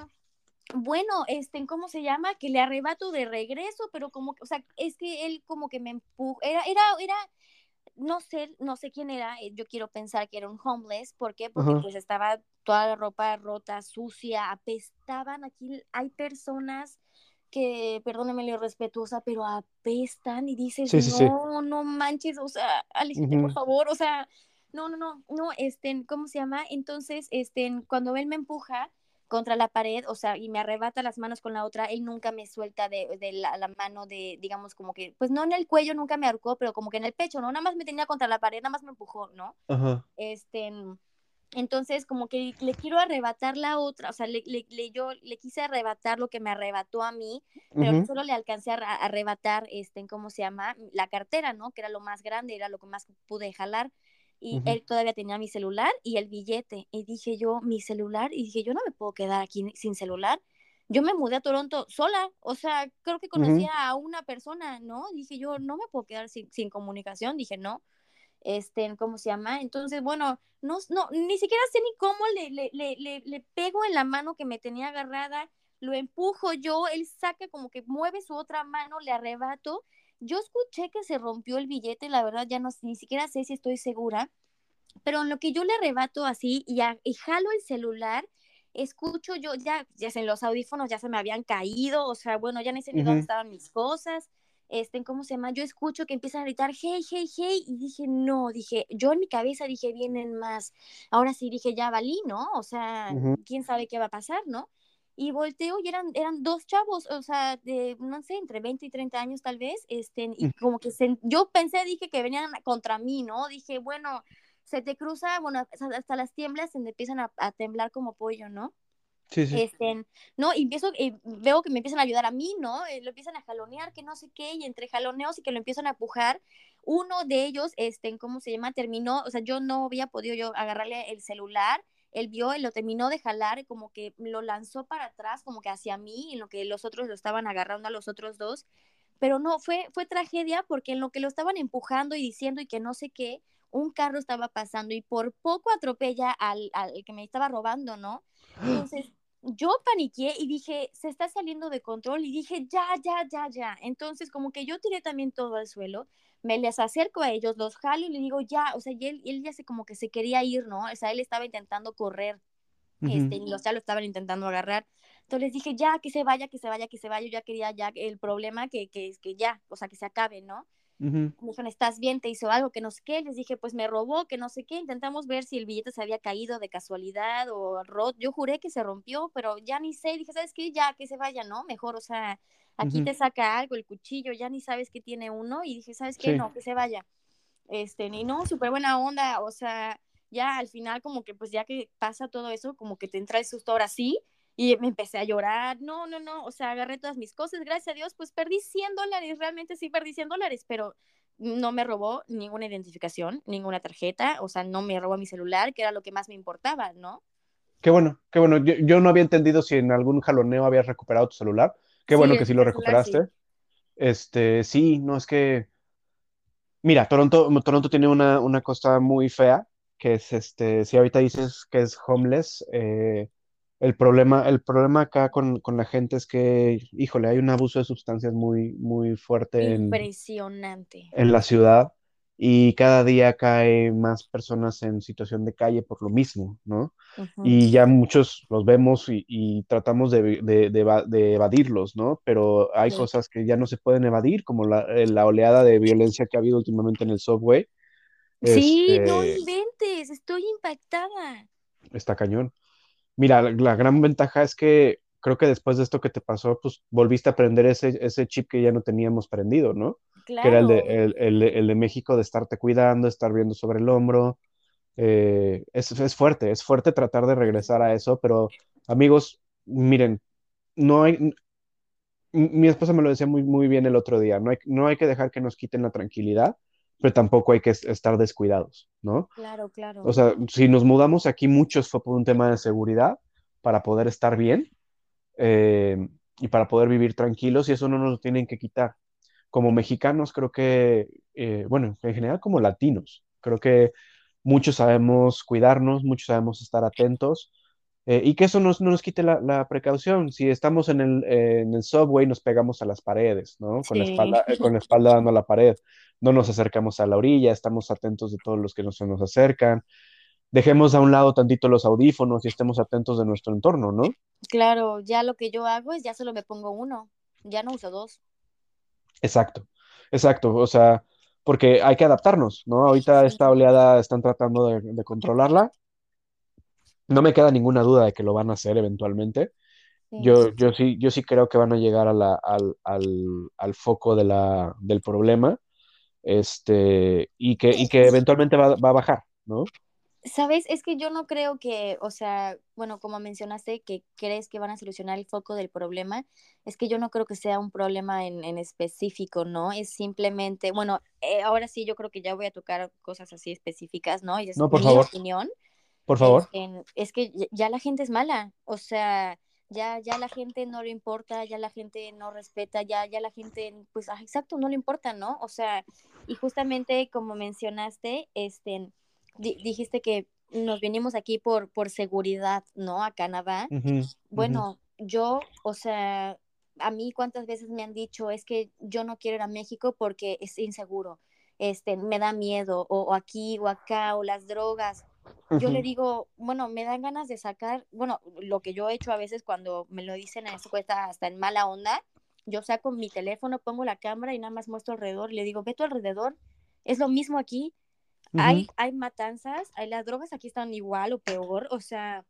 S2: bueno, este, ¿cómo se llama? Que le arrebato de regreso, pero como, o sea, es que él como que me empujó, era, era, era, no sé, no sé quién era, eh, yo quiero pensar que era un homeless, ¿por qué? Porque pues estaba toda la ropa rota, sucia, apestaban, aquí hay personas que, perdóneme lo respetuosa, pero apestan y dices, no, no manches, o sea, alíjate, por favor, o sea, no, no, no, no, este, ¿cómo se llama? Entonces, este, cuando él me empuja, contra la pared, o sea, y me arrebata las manos con la otra, él nunca me suelta de, de la, mano de, digamos, como que, pues no en el cuello, nunca me ahorcó, pero como que en el pecho, ¿no? Nada más me tenía contra la pared, nada más me empujó, ¿no?
S1: Ajá.
S2: Este, entonces, como que le quiero arrebatar la otra, o sea, le, le, yo le quise arrebatar lo que me arrebató a mí, pero solo le alcancé a arrebatar, este, ¿cómo se llama? La cartera, ¿no? Que era lo más grande, era lo que más pude jalar y él todavía tenía mi celular y el billete. Y dije yo, mi celular, y dije, yo no me puedo quedar aquí sin celular. Yo me mudé a Toronto sola, o sea, creo que conocía a una persona, ¿no? Dije yo, no me puedo quedar sin, sin comunicación, dije, no, este, ¿cómo se llama? Entonces, bueno, no, no, ni siquiera sé ni cómo le, le, le, le, pego en la mano que me tenía agarrada, lo empujo yo, él saca como que mueve su otra mano, le arrebato yo escuché que se rompió el billete, la verdad ya no ni siquiera sé si estoy segura, pero en lo que yo le arrebato así y, y jalo el celular, escucho yo, ya, ya en los audífonos ya se me habían caído, o sea, bueno, ya no sé ni dónde estaban mis cosas, este, ¿cómo se llama? Yo escucho que empiezan a gritar, hey, hey, hey, y dije, no, dije, yo en mi cabeza dije, vienen más, ahora sí dije, ya valí, ¿no? O sea, quién sabe qué va a pasar, ¿no? Y volteo y eran, eran dos chavos, o sea, de, no sé, entre 20 y 30 años tal vez, este, y como que se, yo pensé, dije que venían contra mí, ¿no? Dije, bueno, se te cruza, bueno, hasta, las tiemblas se empiezan a, a temblar como pollo, ¿no?
S1: Sí, sí.
S2: Este, no, y empiezo, veo que me empiezan a ayudar a mí, ¿no? Eh, lo empiezan a jalonear, que no sé qué, y entre jaloneos y que lo empiezan a empujar, uno de ellos, este, ¿cómo se llama? Terminó, o sea, yo no había podido yo agarrarle el celular, él vio, él lo terminó de jalar, como que lo lanzó para atrás, como que hacia mí, en lo que los otros lo estaban agarrando a los otros dos, pero no, fue, fue tragedia porque en lo que lo estaban empujando y diciendo y que no sé qué, un carro estaba pasando y por poco atropella al, al que me estaba robando, ¿no? Entonces, yo paniqué y dije, se está saliendo de control y dije, ya, ya, ya, ya. Entonces, como que yo tiré también todo al suelo, me les acerco a ellos, los jalo y le digo, ya, o sea, y él, él ya se como que se quería ir, ¿no? O sea, él estaba intentando correr, este,
S1: Ujú.
S2: y los ya lo estaban intentando agarrar. Entonces les dije, ya, que se vaya, que se vaya, que se vaya. Yo ya quería ya el problema que, que, que ya, o sea, que se acabe, ¿no? Me dijeron, ¿estás bien? ¿Te hizo algo? Que no sé qué. Les dije, pues me robó, que no sé qué. Intentamos ver si el billete se había caído de casualidad o roto. Yo juré que se rompió, pero ya ni sé. Dije, ¿sabes qué? Ya, que se vaya, ¿no? Mejor, o sea, aquí te saca algo, el cuchillo, ya ni sabes que tiene uno. Y dije, ¿sabes qué?
S1: Sí.
S2: No, que se vaya. Este, ni no, súper buena onda. O sea, ya al final, como que, pues ya que pasa todo eso, como que te entra el susto ahora sí. Y me empecé a llorar, no, no, no, o sea, agarré todas mis cosas, gracias a Dios, pues perdí 100 dólares, realmente sí perdí 100 dólares, pero no me robó ninguna identificación, ninguna tarjeta, o sea, no me robó mi celular, que era lo que más me importaba, ¿no?
S1: Qué bueno, qué bueno. Yo, yo no había entendido si en algún jaloneo habías recuperado tu celular. Qué bueno que sí lo
S2: celular sí.
S1: recuperaste. Este, sí, no es que. Mira, Toronto, Toronto tiene una, una costa muy fea, que es este, si ahorita dices que es homeless, eh, el problema, el problema acá con, con la gente es que, híjole, hay un abuso de sustancias muy, muy fuerte en,
S2: Impresionante.
S1: en la ciudad y cada día cae más personas en situación de calle por lo mismo, ¿no? Y ya muchos los vemos y, y tratamos de, de- de eva- de evadirlos, ¿no? Pero hay
S2: Sí.
S1: cosas que ya no se pueden evadir, como la, eh, la oleada de violencia que ha habido últimamente en el subway.
S2: Sí, no
S1: Este,
S2: inventes, estoy impactada.
S1: está cañón. Mira, la, la gran ventaja es que creo que después de esto que te pasó, pues volviste a aprender ese, ese chip que ya no teníamos prendido, ¿no? Que era el de, el, el de- el de México, de estarte cuidando, estar viendo sobre el hombro. Eh, es, es fuerte, es fuerte tratar de regresar a eso, pero amigos, miren, no hay, mi esposa me lo decía muy, muy bien el otro día, no hay, no hay que dejar que nos quiten la tranquilidad, pero tampoco hay que es- estar descuidados, ¿no?
S2: Claro,
S1: O
S2: claro.
S1: sea, si nos mudamos aquí, muchos fue por un tema de seguridad, para poder estar bien eh, y para poder vivir tranquilos, y eso no nos lo tienen que quitar. Como mexicanos, creo que, eh, bueno, en general como latinos, creo que muchos sabemos cuidarnos, muchos sabemos estar atentos. eh, y que eso nos, no nos quite la, la precaución. Si estamos en el, eh, en el subway, nos pegamos a las paredes, ¿no? Con la espalda, eh, con la espalda dando a la pared. No nos acercamos a la orilla, estamos atentos de todos los que no se nos acercan. Dejemos a un lado tantito los audífonos y estemos atentos de nuestro entorno, ¿no?
S2: Claro, ya lo que yo hago es ya solo me pongo uno, ya no uso dos.
S1: Exacto, exacto. O sea, porque hay que adaptarnos, ¿no? Ahorita esta oleada están tratando de, de controlarla. No me queda ninguna duda de que lo van a hacer eventualmente.
S2: sí.
S1: Yo, yo sí, yo sí creo que van a llegar a la- al, al- al foco de la, del problema, este, y que, y que eventualmente va, va a bajar, ¿no?
S2: Sabes, es que yo no creo que, o sea, bueno, como mencionaste, que crees que van a solucionar el foco del problema, es que yo no creo que sea un problema en, en específico, ¿no? Es simplemente, bueno, eh, ahora sí yo creo que ya voy a tocar cosas así específicas, ¿no? Y es
S1: No, por
S2: mi
S1: favor,
S2: opinión.
S1: por favor.
S2: Este, es que ya- ya la gente es mala, o sea, ya, ya la gente no le importa, ya la gente no respeta, ya, ya la gente, pues, ah, exacto, no le importa, ¿no? O sea, y justamente como mencionaste, este, di- dijiste que nos venimos aquí por, por seguridad, ¿no? A Canadá. Bueno, yo, o sea, a mí cuántas veces me han dicho, es que yo no quiero ir a México porque es inseguro, este, me da miedo, o, o aquí o acá, o las drogas yo le digo, bueno, me dan ganas de sacar, bueno, lo que yo he hecho a veces cuando me lo dicen, eso cuesta hasta en mala onda, yo saco mi teléfono, pongo la cámara y nada más muestro alrededor y le digo, ve tu alrededor, es lo mismo aquí, hay, hay matanzas, hay las drogas aquí están igual o peor, o sea,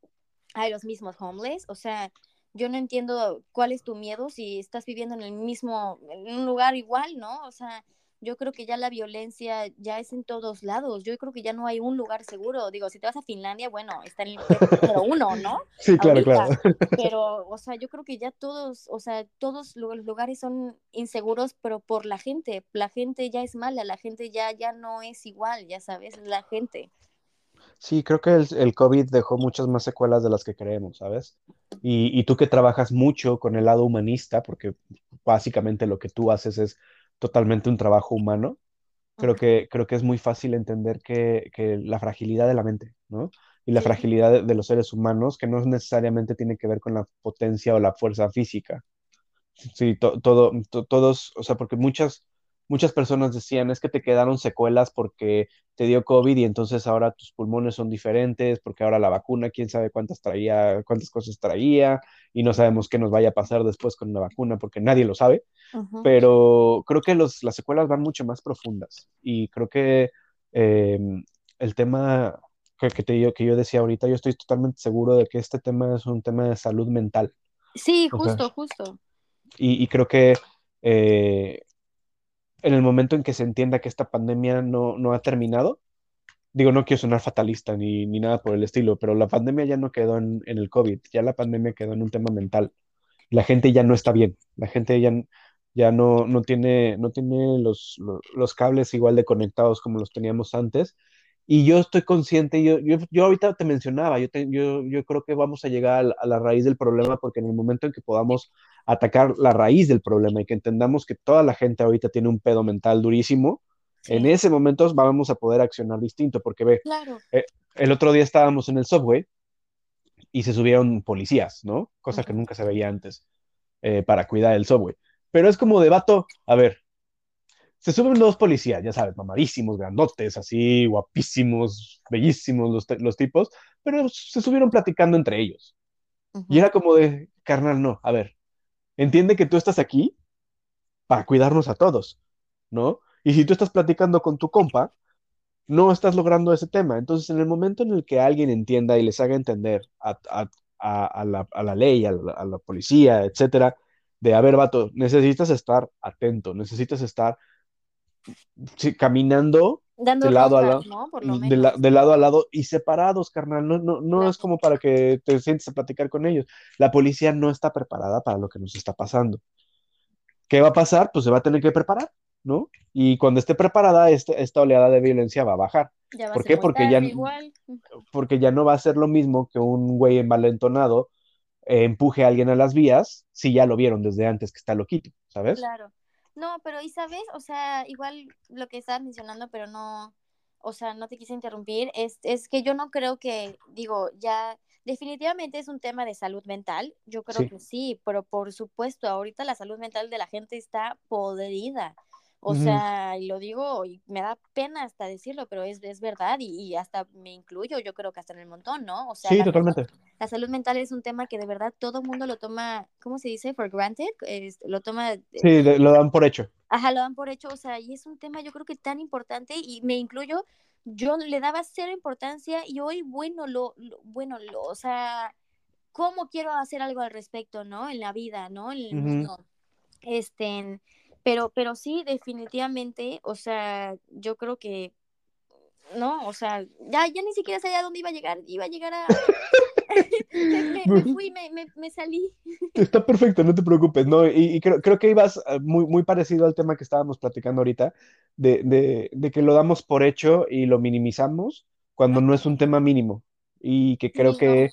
S2: hay los mismos homeless, o sea, yo no entiendo cuál es tu miedo si estás viviendo en el mismo, en un lugar igual, ¿no? O sea, yo creo que ya la violencia ya es en todos lados. Yo creo que ya no hay un lugar seguro. Digo, si te vas a Finlandia, bueno, está en el número uno, ¿no?
S1: Sí, claro, claro.
S2: Pero, o sea, yo creo que ya todos, o sea, todos los lugares son inseguros, pero por la gente. La gente ya es mala, la gente ya, ya no es igual, ya sabes, la gente.
S1: Sí, creo que el, el COVID dejó muchas más secuelas de las que creemos, ¿sabes? Y, y tú que trabajas mucho con el lado humanista, porque básicamente lo que tú haces es totalmente un trabajo humano, creo que, creo que es muy fácil entender que, que la fragilidad de la mente, ¿no? Y la fragilidad de, los seres humanos, que no necesariamente tiene que ver con la potencia o la fuerza física. Sí, todo, todos, o sea, porque muchas, muchas personas decían, es que te quedaron secuelas porque te dio COVID y entonces ahora tus pulmones son diferentes, porque ahora la vacuna, quién sabe cuántas traía, cuántas cosas traía, y no sabemos qué nos vaya a pasar después con la vacuna, porque nadie lo sabe. Pero creo que los, las secuelas van mucho más profundas. Y creo que em, el tema que, te digo, que yo decía ahorita, yo estoy totalmente seguro de que este tema es un tema de salud mental.
S2: Sí, justo, justo.
S1: Y, y, creo que eh, en el momento en que se entienda que esta pandemia no, no ha terminado, digo, no quiero sonar fatalista ni, ni, nada por el estilo, pero la pandemia ya no quedó en, en, el COVID, ya la pandemia quedó en un tema mental. La gente ya no está bien, la gente ya, ya no, no tiene, no tiene los, los, cables igual de conectados como los teníamos antes. Y yo estoy consciente, yo, yo, yo ahorita te mencionaba, yo, te, yo, yo creo que vamos a llegar a la raíz del problema porque en el momento en que podamos atacar la raíz del problema y que entendamos que toda la gente ahorita tiene un pedo mental durísimo, sí. en ese momento vamos a poder accionar distinto, porque ve,
S2: claro.
S1: eh, el otro día estábamos en el subway y se subieron policías, ¿no? Cosa uh -huh. que nunca se veía antes eh, para cuidar el subway. Pero es como de vato, a ver, se suben dos policías, ya sabes, mamadísimos, grandotes, así, guapísimos, bellísimos los, los tipos, pero se subieron platicando entre ellos. Uh -huh. Y era como de, carnal, no, a ver, entiende que tú estás aquí para cuidarnos a todos, ¿no? Y si tú estás platicando con tu compa, no estás logrando ese tema. Entonces, en el momento en el que alguien entienda y les haga entender a, a, a, la, la, ley, a la, la, policía, etcétera, de, a ver, vato, necesitas estar atento, necesitas estar caminando
S2: Dando
S1: de lado, a
S2: lado,
S1: ¿no? de, la, de, lado a lado y separados, carnal. No, no, no claro. es como para que te sientes a platicar con ellos. La policía no está preparada para lo que nos está pasando. ¿Qué va a pasar? Pues se va a tener que preparar, ¿no? Y cuando esté preparada, este, esta oleada de violencia va a bajar.
S2: Ya
S1: ¿Por qué? Porque ya,
S2: igual.
S1: porque ya no va a ser lo mismo que un güey envalentonado eh, empuje a alguien a las vías si ya lo vieron desde antes que está loquito, ¿sabes?
S2: Claro. No, pero y sabes, o sea, igual lo que estabas mencionando, pero no, o sea, no te quise interrumpir, es, es que yo no creo que, digo, ya definitivamente es un tema de salud mental, yo creo sí. que sí, pero por supuesto, ahorita la salud mental de la gente está podrida. O uh -huh. sea, y lo digo y me da pena hasta decirlo, pero es, es verdad y, y, hasta me incluyo, yo creo que hasta en el montón, ¿no? O sea,
S1: sí,
S2: la,
S1: totalmente.
S2: La salud mental es un tema que de verdad todo el mundo lo toma, ¿cómo se dice? For granted, es, lo toma...
S1: Sí, lo dan por hecho.
S2: Ajá, lo dan por hecho, o sea, y es un tema yo creo que tan importante y me incluyo, yo le daba cero importancia y hoy, bueno, lo, lo bueno, lo, o sea, ¿cómo quiero hacer algo al respecto, ¿no? En la vida, ¿no? En el uh -huh. mundo. Este pero, pero sí, definitivamente, o sea, yo creo que, no, o sea, ya, ya ni siquiera sabía dónde iba a llegar, iba a llegar a... me, me, fui, me, me, me, salí.
S1: Está perfecto, no te preocupes, ¿no? Y, y creo, creo, que ibas eh, muy, muy parecido al tema que estábamos platicando ahorita, de, de, de que lo damos por hecho y lo minimizamos cuando no es un tema mínimo. Y que creo que,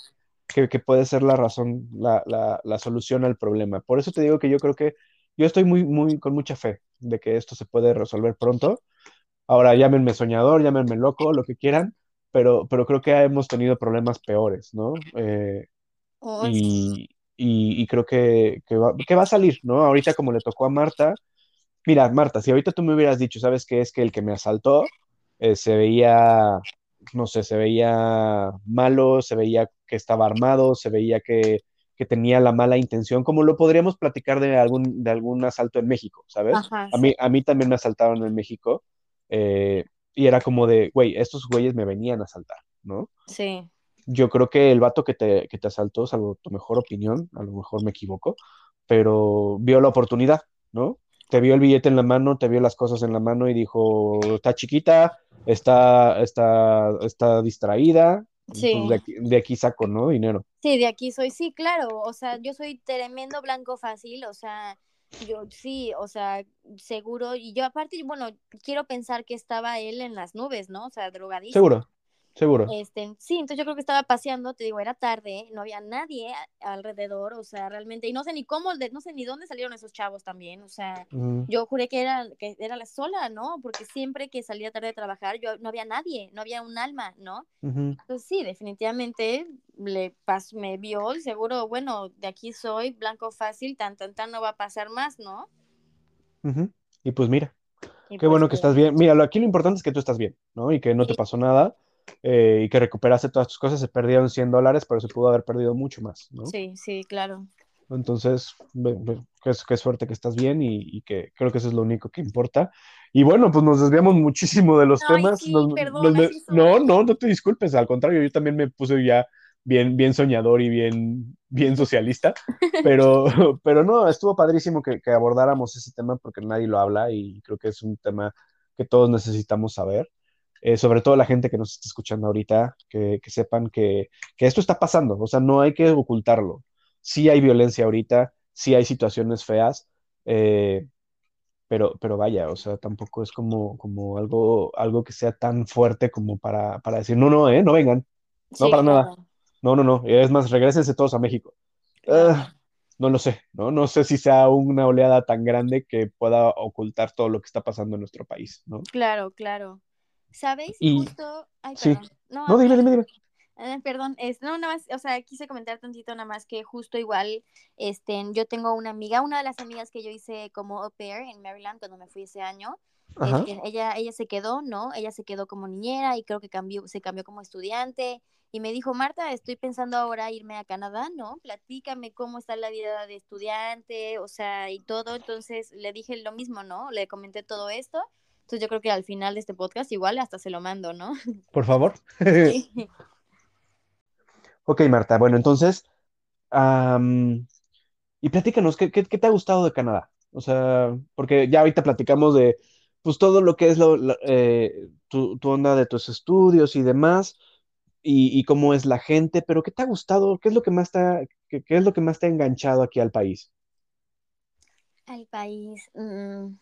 S1: que, puede ser la razón, la, la, la solución al problema. Por eso te digo que yo creo que yo estoy muy, muy, con mucha fe de que esto se puede resolver pronto. Ahora, llámenme soñador, llámenme loco, lo que quieran, pero, pero creo que hemos tenido problemas peores, ¿no? Eh, oh, y, y, y, creo que, que, va, que, va, a salir, ¿no? Ahorita como le tocó a Marta, mira, Marta, si ahorita tú me hubieras dicho, ¿sabes qué? Es que el que me asaltó eh, se veía, no sé, se veía malo, se veía que estaba armado, se veía que que tenía la mala intención, como lo podríamos platicar de algún, de algún asalto en México, ¿sabes?
S2: Ajá,
S1: a, mí, a mí también me asaltaron en México eh, y era como de, güey, estos güeyes me venían a asaltar, ¿no?
S2: Sí.
S1: yo creo que el vato que te, que te asaltó, salvo tu mejor opinión, a lo mejor me equivoco, pero vio la oportunidad, ¿no? Te vio el billete en la mano, te vio las cosas en la mano y dijo, está chiquita, está, está, está distraída,
S2: Sí.
S1: pues de aquí, de aquí saco, ¿no? Dinero.
S2: Sí, de aquí soy, sí, claro, o sea, yo soy tremendo blanco fácil, o sea, yo sí, o sea, seguro, y yo aparte, bueno, quiero pensar que estaba él en las nubes, ¿no? O sea, drogadísimo.
S1: Seguro, seguro.
S2: Este, sí, entonces yo creo que estaba paseando, te digo, era tarde, no había nadie alrededor, o sea, realmente, y no sé ni cómo, no sé ni dónde salieron esos chavos también, o sea, yo juré que era, que era la sola, ¿no? Porque siempre que salía tarde de trabajar, yo no había nadie, no había un alma, ¿no? Pues sí, definitivamente le pas me vio y seguro, bueno, de aquí soy, blanco fácil, tan tan tan no va a pasar más, ¿no?
S1: Y pues mira,
S2: Y
S1: qué
S2: pues
S1: bueno que estás bien. Mira, lo- aquí lo importante es que tú estás bien, ¿no? Y que no te pasó nada eh, y que recuperaste todas tus cosas. Se perdieron 100 dólares, pero se pudo haber perdido mucho más, ¿no?
S2: sí, sí, claro.
S1: Entonces, qué, qué suerte que estás bien y, y que creo que eso es lo único que importa. Y bueno, pues nos desviamos muchísimo de los
S2: Ay,
S1: temas.
S2: sí,
S1: nos-
S2: perdón,
S1: nos no, no, no te disculpes. Al contrario, yo también me puse ya bien, bien soñador y bien, bien socialista. Pero, pero no, estuvo padrísimo que, que abordáramos ese tema porque nadie lo habla y creo que es un tema que todos necesitamos saber. Eh, sobre todo la gente que nos está escuchando ahorita, que, que sepan que, que esto está pasando, o sea, no hay que ocultarlo. Sí hay violencia ahorita, sí hay situaciones feas, eh, pero, pero vaya, o sea, tampoco es como, como algo, algo que sea tan fuerte como para, para decir, no, no, eh, no vengan, no
S2: Sí,
S1: para nada, no, no, no, es más, regresense todos a México. Ah, no lo sé, ¿no? No sé si sea una oleada tan grande que pueda ocultar todo lo que está pasando en nuestro país, ¿no?
S2: claro, claro. ¿Sabes?
S1: Y
S2: Justo, ay,
S1: sí,
S2: perdón. No,
S1: no, dime, dime, dime.
S2: Eh, perdón, es, no, nada más, o sea, quise comentar tantito nada más que justo igual, este, yo tengo una amiga, una de las amigas que yo hice como au pair en Maryland cuando me fui ese año, este, ella, ella se quedó, ¿no? Ella se quedó como niñera y creo que cambió, se cambió como estudiante y me dijo, Marta, estoy pensando ahora irme a Canadá, ¿no? Platícame cómo está la vida de estudiante, o sea, y todo, entonces le dije lo mismo, ¿no? Le comenté todo esto. Entonces yo creo que al final de este podcast igual hasta se lo mando, ¿no?
S1: por favor.
S2: Sí.
S1: Ok, Marta, bueno, entonces, y platícanos, ¿qué, qué, qué te ha gustado de Canadá? O sea, porque ya ahorita platicamos de, pues, todo lo que es lo, eh, tu, tu onda de tus estudios y demás, y, y cómo es la gente, pero ¿qué te ha gustado? ¿Qué es lo que más te ha, qué, qué es lo que más te ha enganchado aquí al país?
S2: Al país. mm,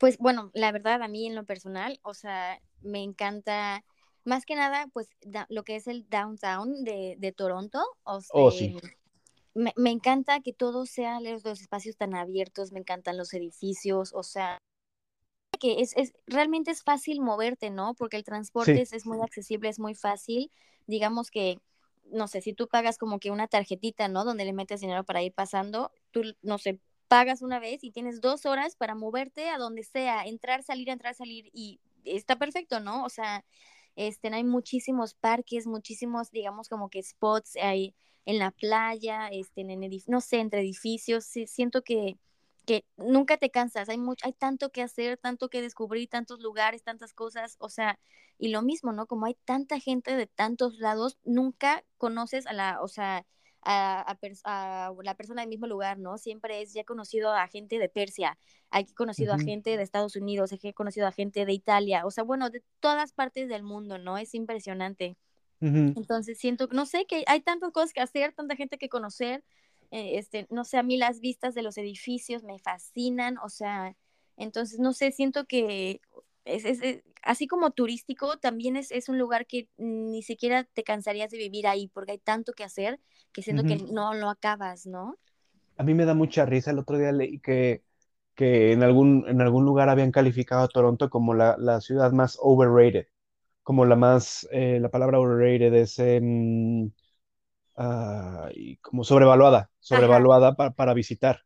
S2: Pues bueno, la verdad, a mí en lo personal, o sea, me encanta, más que nada, pues da- lo que es el downtown de, de Toronto. O
S1: Oh,
S2: sea,
S1: sí,
S2: me, me encanta que todo sea los, los espacios tan abiertos, me encantan los edificios, o sea, que es, es realmente es fácil moverte, ¿no? Porque el transporte
S1: sí,
S2: es, es muy accesible, es muy fácil. Digamos que, no sé, si tú pagas como que una tarjetita, ¿no? Donde le metes dinero para ir pasando, tú, no sé, pagas una vez y tienes dos horas para moverte a donde sea, entrar, salir, entrar, salir y está perfecto, ¿no? O sea, este, hay muchísimos parques, muchísimos, digamos, como que spots ahí en la playa, este, en edif no sé, entre edificios, siento que que nunca te cansas, hay mucho, hay tanto que hacer, tanto que descubrir, tantos lugares, tantas cosas, o sea, y lo mismo, ¿no? Como hay tanta gente de tantos lados, nunca conoces a la, o sea, a, a, a, la persona del mismo lugar, ¿no? Siempre es, ya he conocido a gente de Persia, he conocido a gente de Estados Unidos, he conocido a gente de Italia, o sea, bueno, de todas partes del mundo, ¿no? Es impresionante. Entonces siento, no sé, que hay tantas cosas que hacer, tanta gente que conocer, eh, este, no sé, a mí las vistas de los edificios me fascinan, o sea, entonces, no sé, siento que es, es, es- así como turístico, también es, es un lugar que ni siquiera te cansarías de vivir ahí, porque hay tanto que hacer que siento que no lo acabas, ¿no?
S1: A mí me da mucha risa. El otro día leí que, que en algún, en algún lugar habían calificado a Toronto como la, la ciudad más overrated, como la más, eh, la palabra overrated es y como sobrevaluada, sobrevaluada pa- para visitar.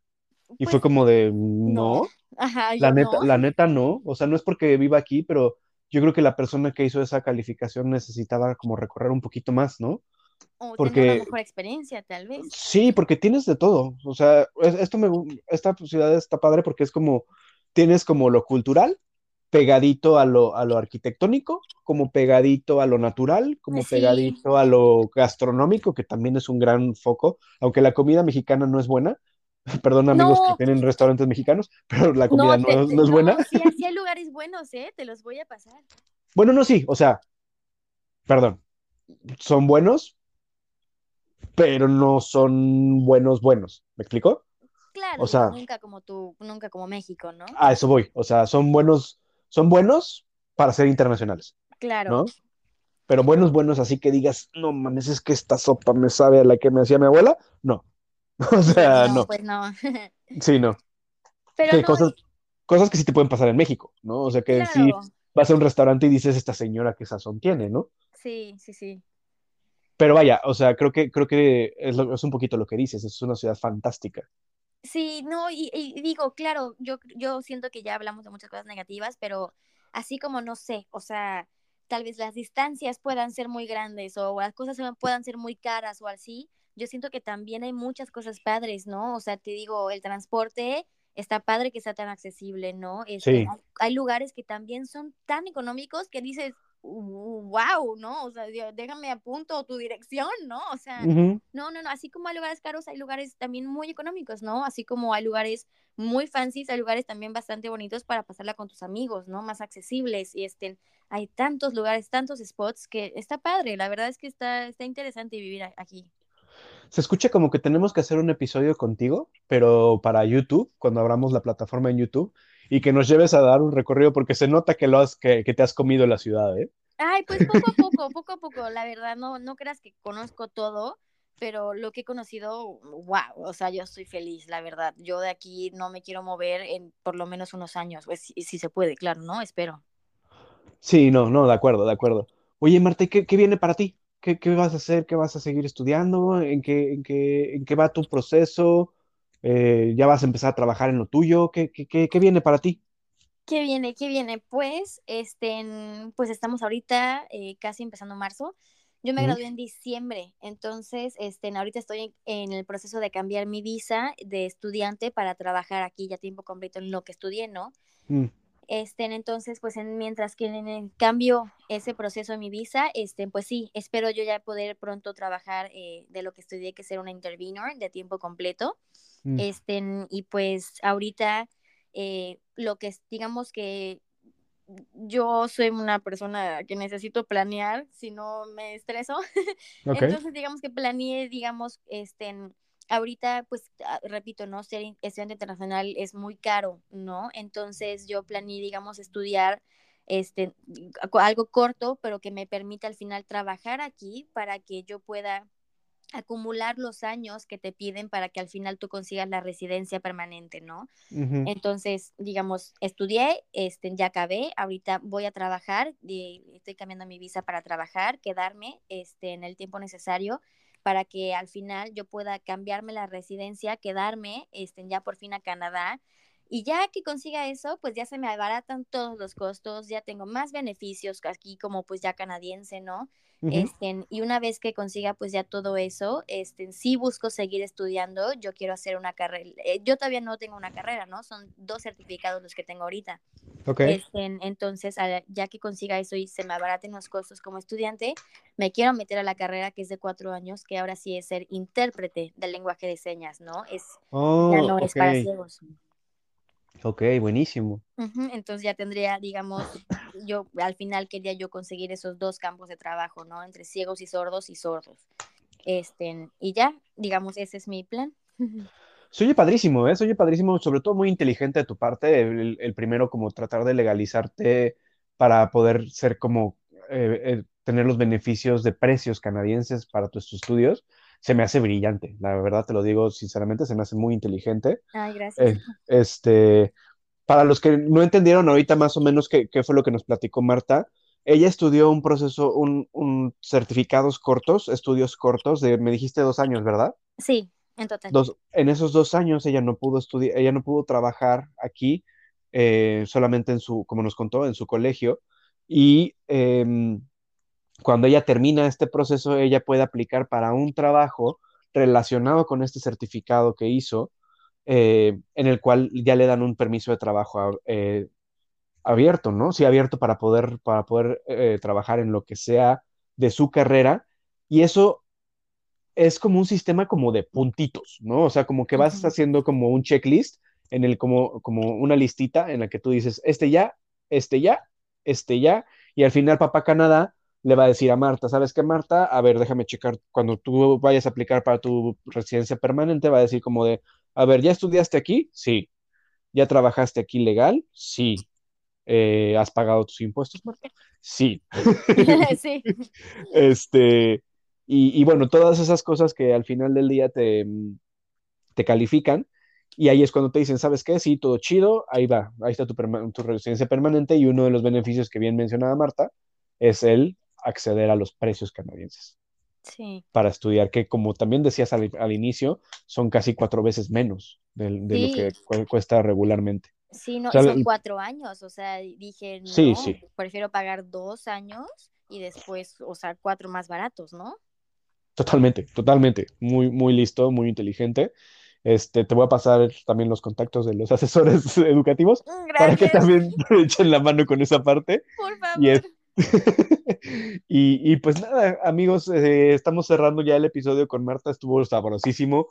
S1: Y fue
S2: pues
S1: como de,
S2: no,
S1: no,
S2: ajá,
S1: la neta,
S2: no,
S1: la neta no. O sea, no es porque viva aquí, pero yo creo que la persona que hizo esa calificación necesitaba como recorrer un poquito más, ¿no?
S2: o tener una
S1: Porque
S2: mejor experiencia, tal vez.
S1: Sí, porque tienes de todo. O sea, es- esto me, esta ciudad está padre porque es como, tienes como lo cultural, pegadito a lo, a lo arquitectónico, como pegadito a lo natural, como pegadito a lo gastronómico, que también es un gran foco, aunque la comida mexicana no es buena. Perdón, amigos que tienen restaurantes mexicanos, pero la comida no, es buena.
S2: Sí, sí, hay lugares buenos, ¿eh? Te los voy a pasar.
S1: Bueno, no, sí, o sea, perdón, son buenos, pero no son buenos buenos. ¿Me explico?
S2: Claro, o sea, nunca como tú, nunca como México, ¿no?
S1: A eso voy. O sea, son buenos, son buenos para ser internacionales.
S2: Claro.
S1: ¿No? Pero buenos, buenos, así que digas, no mames, es que esta sopa me sabe a la que me hacía mi abuela. No. O sea, no.
S2: Pues no.
S1: sí, no. Pero cosas, cosas que sí te pueden pasar en México, ¿no? O sea, que si vas a un restaurante y dices, esta señora qué sazón tiene, ¿no?
S2: Sí, sí, sí.
S1: Pero vaya, o sea, creo que, creo que es, es un poquito lo que dices, es una ciudad fantástica.
S2: Sí, no, y, digo, claro, yo, yo siento que ya hablamos de muchas cosas negativas, pero así como no sé, o sea, tal vez las distancias puedan ser muy grandes o las cosas puedan ser muy caras o así, yo siento que también hay muchas cosas padres, ¿no? O sea, te digo, el transporte está padre que sea tan accesible, ¿no? Este, sí. hay, lugares que también son tan económicos que dices, wow, ¿no? O sea, déjame a punto tu dirección, ¿no? O sea, no, no, no, así como hay lugares caros, hay lugares también muy económicos, ¿no? Así como hay lugares muy fancies, hay lugares también bastante bonitos para pasarla con tus amigos, ¿no? Más accesibles y estén, hay tantos lugares, tantos spots que está padre, la verdad es que está, está interesante vivir aquí.
S1: Se escucha como que tenemos que hacer un episodio contigo, pero para YouTube, cuando abramos la plataforma en YouTube, y que nos lleves a dar un recorrido porque se nota que, lo has, que, te has comido la ciudad, ¿eh?
S2: Ay, pues poco a poco, poco a poco, la verdad, no, no creas que conozco todo, pero lo que he conocido, wow, o sea, yo estoy feliz, la verdad. Yo de aquí no me quiero mover en por lo menos unos años, pues si, se puede, claro, ¿no? Espero.
S1: Sí, no, no, de acuerdo, de acuerdo. Oye, Marta, ¿qué, qué viene para ti? ¿Qué, ¿Qué, vas a hacer? ¿Qué vas a seguir estudiando? ¿En qué, en qué, en qué va tu proceso? Eh, ya vas a empezar a trabajar en lo tuyo, ¿qué, qué, qué, viene para ti?
S2: ¿Qué viene? ¿Qué viene? Pues, este, pues estamos ahorita eh, casi empezando marzo. Yo me gradué en diciembre, entonces, este, ahorita estoy en, el proceso de cambiar mi visa de estudiante para trabajar aquí ya tiempo completo en lo que estudié, ¿no? Mm. Este, entonces, pues en, mientras que en, cambio ese proceso de mi visa, este, pues sí, espero yo ya poder pronto trabajar eh, de lo que estudié, que ser una intervenor de tiempo completo. Mm. Este, y pues ahorita eh, lo que digamos que yo soy una persona que necesito planear, si no me estreso. Entonces, digamos que planeé, digamos, este, ahorita, pues, ah, repito, ¿no? Ser estudiante internacional es muy caro, ¿no? Entonces, yo planeé, digamos, estudiar este, algo corto, pero que me permita al final trabajar aquí para que yo pueda acumular los años que te piden para que al final tú consigas la residencia permanente, ¿no? Entonces, digamos, estudié, este, ya acabé, ahorita voy a trabajar, y estoy cambiando mi visa para trabajar, quedarme este, en el tiempo necesario para que al final yo pueda cambiarme la residencia, quedarme este, ya por fin a Canadá. Y ya que consiga eso, pues ya se me abaratan todos los costos, ya tengo más beneficios aquí como pues ya canadiense, ¿no? este, y una vez que consiga pues ya todo eso, este, sí busco seguir estudiando, yo quiero hacer una carrera, eh, yo todavía no tengo una carrera, ¿no? Son dos certificados los que tengo ahorita.
S1: Okay.
S2: Este, entonces, ya que consiga eso y se me abaraten los costos como estudiante, me quiero meter a la carrera que es de cuatro años, que ahora sí es ser intérprete del lenguaje de señas, ¿no? Es,
S1: oh,
S2: ya no es para ciegos.
S1: Ok, buenísimo.
S2: entonces ya tendría, digamos, yo al final quería yo conseguir esos dos campos de trabajo, ¿no? Entre ciegos y sordos y sordos. Este, y ya, digamos, ese es mi plan.
S1: Soy padrísimo, ¿eh? Soy padrísimo, sobre todo muy inteligente de tu parte, el, primero como tratar de legalizarte para poder ser como, eh, eh, tener los beneficios de precios canadienses para tus estudios se me hace brillante, la verdad te lo digo sinceramente, se me hace muy inteligente.
S2: Ay, gracias.
S1: Eh, este, para los que no entendieron ahorita más o menos qué, qué, fue lo que nos platicó Marta, ella estudió un proceso, un, un, certificados cortos, estudios cortos de, me dijiste dos años, ¿verdad?
S2: Sí, en total.
S1: Dos, en esos dos años ella no pudo estudiar, ella no pudo trabajar aquí, eh, solamente en su, como nos contó, en su colegio, y eh, cuando ella termina este proceso, ella puede aplicar para un trabajo relacionado con este certificado que hizo, eh, en el cual ya le dan un permiso de trabajo eh, abierto, ¿no? Sí, abierto para poder, para poder eh, trabajar en lo que sea de su carrera. Y eso es como un sistema como de puntitos, ¿no? O sea, como que vas haciendo como un checklist en el como, como una listita en la que tú dices, este ya, este ya, este ya, y al final Papá Canadá le va a decir a Marta, ¿sabes qué, Marta? A ver, déjame checar, cuando tú vayas a aplicar para tu residencia permanente, va a decir como de, a ver, ¿ya estudiaste aquí? Sí. ¿Ya trabajaste aquí legal? Sí. Eh, ¿Has pagado tus impuestos, Marta? Sí. sí. Este, y, bueno, todas esas cosas que al final del día te, te califican, y ahí es cuando te dicen, ¿sabes qué? Sí, todo chido, ahí va, ahí está tu, tu residencia permanente, y uno de los beneficios que bien mencionaba Marta es el acceder a los precios canadienses. Sí. Para estudiar, que como también decías al, inicio, son casi cuatro veces menos de, lo que cuesta regularmente.
S2: Sí, no, son cuatro años, o sea, dije, no, sí, sí. prefiero pagar dos años y después, o sea, cuatro más baratos, ¿no?
S1: Totalmente, totalmente. Muy, muy listo, muy inteligente. Este, te voy a pasar también los contactos de los asesores educativos para que también te echen la mano con esa parte.
S2: Por favor.
S1: Y, y, pues nada, amigos, eh, estamos cerrando ya el episodio con Marta, estuvo sabrosísimo.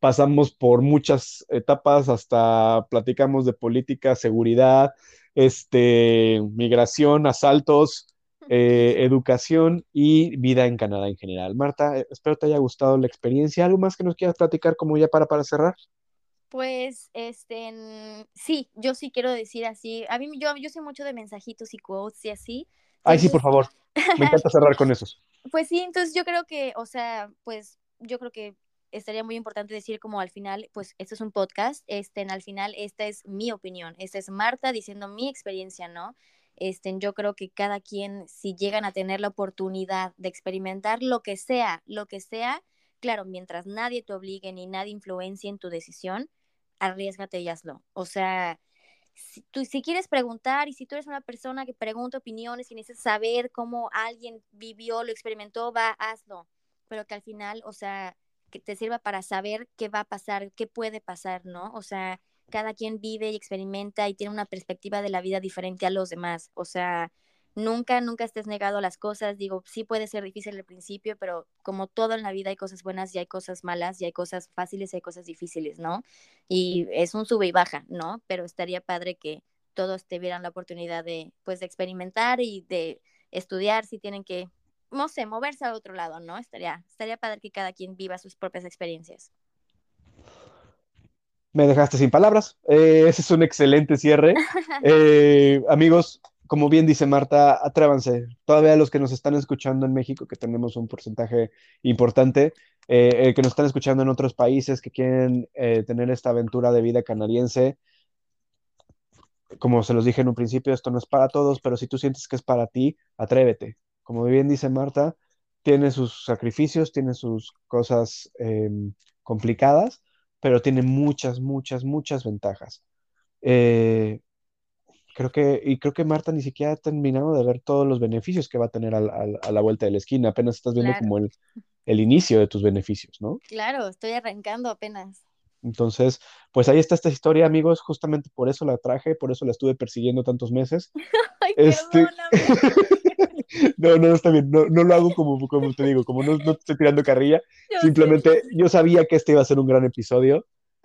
S1: Pasamos por muchas etapas, hasta platicamos de política, seguridad, este, migración, asaltos, eh, educación y vida en Canadá en general. Marta, espero te haya gustado la experiencia. ¿Algo más que nos quieras platicar como ya para, para cerrar?
S2: Pues, este, sí, yo sí quiero decir así. A mí, yo, yo soy mucho de mensajitos y quotes y así.
S1: Ay, sí, por favor. Me encanta cerrar con esos.
S2: Pues sí, entonces yo creo que, o sea, pues yo creo que estaría muy importante decir como al final, pues esto es un podcast, este, al final esta es mi opinión, esta es Marta diciendo mi experiencia, ¿no? Este, yo creo que cada quien, si llegan a tener la oportunidad de experimentar lo que sea, lo que sea, claro, mientras nadie te obligue ni nadie influencie en tu decisión, arriesgate y hazlo. O sea, si, tú, si quieres preguntar y si tú eres una persona que pregunta opiniones y necesitas saber cómo alguien vivió, lo experimentó, va, hazlo. Pero que al final, o sea, que te sirva para saber qué va a pasar, qué puede pasar, ¿no? O sea, cada quien vive y experimenta y tiene una perspectiva de la vida diferente a los demás. O sea, nunca, nunca estés negado a las cosas. Digo, sí puede ser difícil al principio, pero como todo en la vida hay cosas buenas y hay cosas malas y hay cosas fáciles y hay cosas difíciles, ¿no? Y es un sube y baja, ¿no? Pero estaría padre que todos tuvieran la oportunidad de, pues, de experimentar y de estudiar si tienen que, no sé, moverse a otro lado, ¿no? Estaría, estaría padre que cada quien viva sus propias experiencias
S1: me dejaste sin palabras. Eh, ese es un excelente cierre. Eh, amigos, como bien dice Marta, atrévanse. Todavía los que nos están escuchando en México, que tenemos un porcentaje importante, eh, que nos están escuchando en otros países que quieren tener esta aventura de vida canadiense. Como se los dije en un principio, esto no es para todos, pero si tú sientes que es para ti, atrévete. Como bien dice Marta, tiene sus sacrificios, tiene sus cosas em, complicadas, pero tiene muchas, muchas, muchas ventajas. Eh, creo que, y creo que Marta ni siquiera ha terminado de ver todos los beneficios que va a tener a la vuelta de la esquina. Apenas estás viendo como el, el, inicio de tus beneficios, ¿no?
S2: Claro, estoy arrancando apenas.
S1: Entonces, pues ahí está esta historia, amigos. Justamente por eso la traje, por eso la estuve persiguiendo tantos meses.
S2: Ay, este...
S1: no, no, está bien. No, no, lo hago como, como te digo, como no, no estoy tirando carrilla. Simplemente yo sabía que este iba a ser un gran episodio.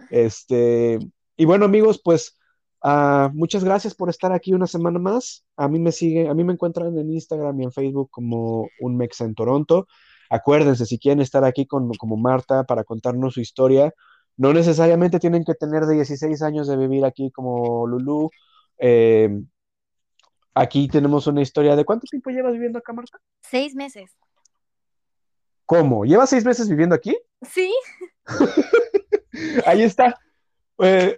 S1: Este, y bueno, amigos, pues uh, muchas gracias por estar aquí una semana más. A mí me sigue, a mí me encuentran en Instagram y en Facebook como un Mexa en Toronto. Acuérdense, si quieren estar aquí con, como Marta para contarnos su historia, no necesariamente tienen que tener de 16 años de vivir aquí como Lulu. Eh, Aquí tenemos una historia de cuánto tiempo llevas viviendo acá, Marta?
S2: Seis meses.
S1: ¿Cómo? ¿Llevas seis meses viviendo aquí?
S2: Sí.
S1: Ahí está. Eh,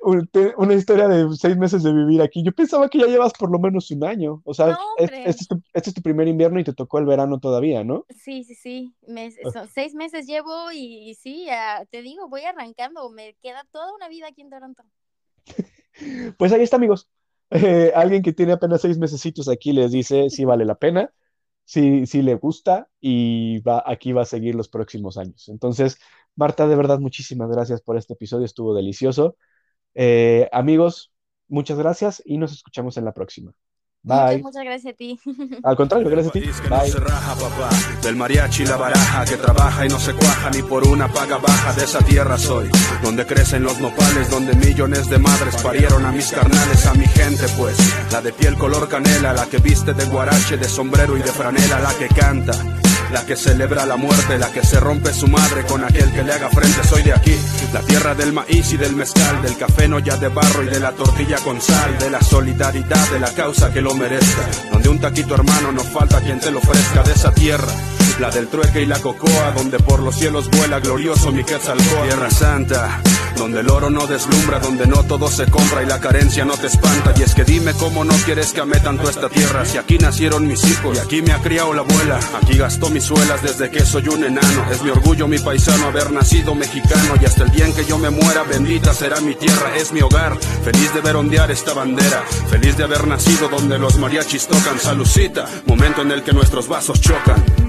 S1: una historia de seis meses de vivir aquí. Yo pensaba que ya llevas por lo menos un año. O sea, este, es tu, este, es tu, primer invierno y te tocó el verano todavía, ¿no?
S2: Sí, sí, sí. Seis meses llevo y, sí, te digo, voy arrancando. Me queda toda una vida aquí en Toronto.
S1: pues ahí está, amigos. Eh, alguien que tiene apenas seis mesecitos aquí les dice si vale la pena, si, si le gusta y va, aquí va a seguir los próximos años. Entonces, Marta, de verdad, muchísimas gracias por este episodio, estuvo delicioso. Eh, amigos, muchas gracias y nos escuchamos en la próxima.
S2: Bye. Muchas, gracias a ti.
S1: Al contrario, gracias a ti. Bye.
S3: Del mariachi la baraja que trabaja y no se cuaja ni por una paga baja de esa tierra soy. Donde crecen los nopales, donde millones de madres parieron a mis carnales, a mi gente pues. La de piel color canela, la que viste de guarache, de sombrero y de franela, la que canta la que celebra la muerte, la que se rompe su madre con aquel que le haga frente. Soy de aquí, la tierra del maíz y del mezcal, del café no ya de barro y de la tortilla con sal, de la solidaridad, de la causa que lo merezca. Donde un taquito hermano no falta quien te lo ofrezca de esa tierra. La del trueque y la cocoa, donde por los cielos vuela glorioso mi Quetzalcóatl. Tierra Santa, donde el oro no deslumbra, donde no todo se compra y la carencia no te espanta. Y es que dime cómo no quieres que ame tanto esta tierra, si aquí nacieron mis hijos y aquí me ha criado la abuela. Aquí gastó mis suelas desde que soy un enano. Es mi orgullo, mi paisano, haber nacido mexicano. Y hasta el día en que yo me muera, bendita será mi tierra, es mi hogar. Feliz de ver ondear esta bandera, feliz de haber nacido donde los mariachis tocan. Salucita, momento en el que nuestros vasos chocan.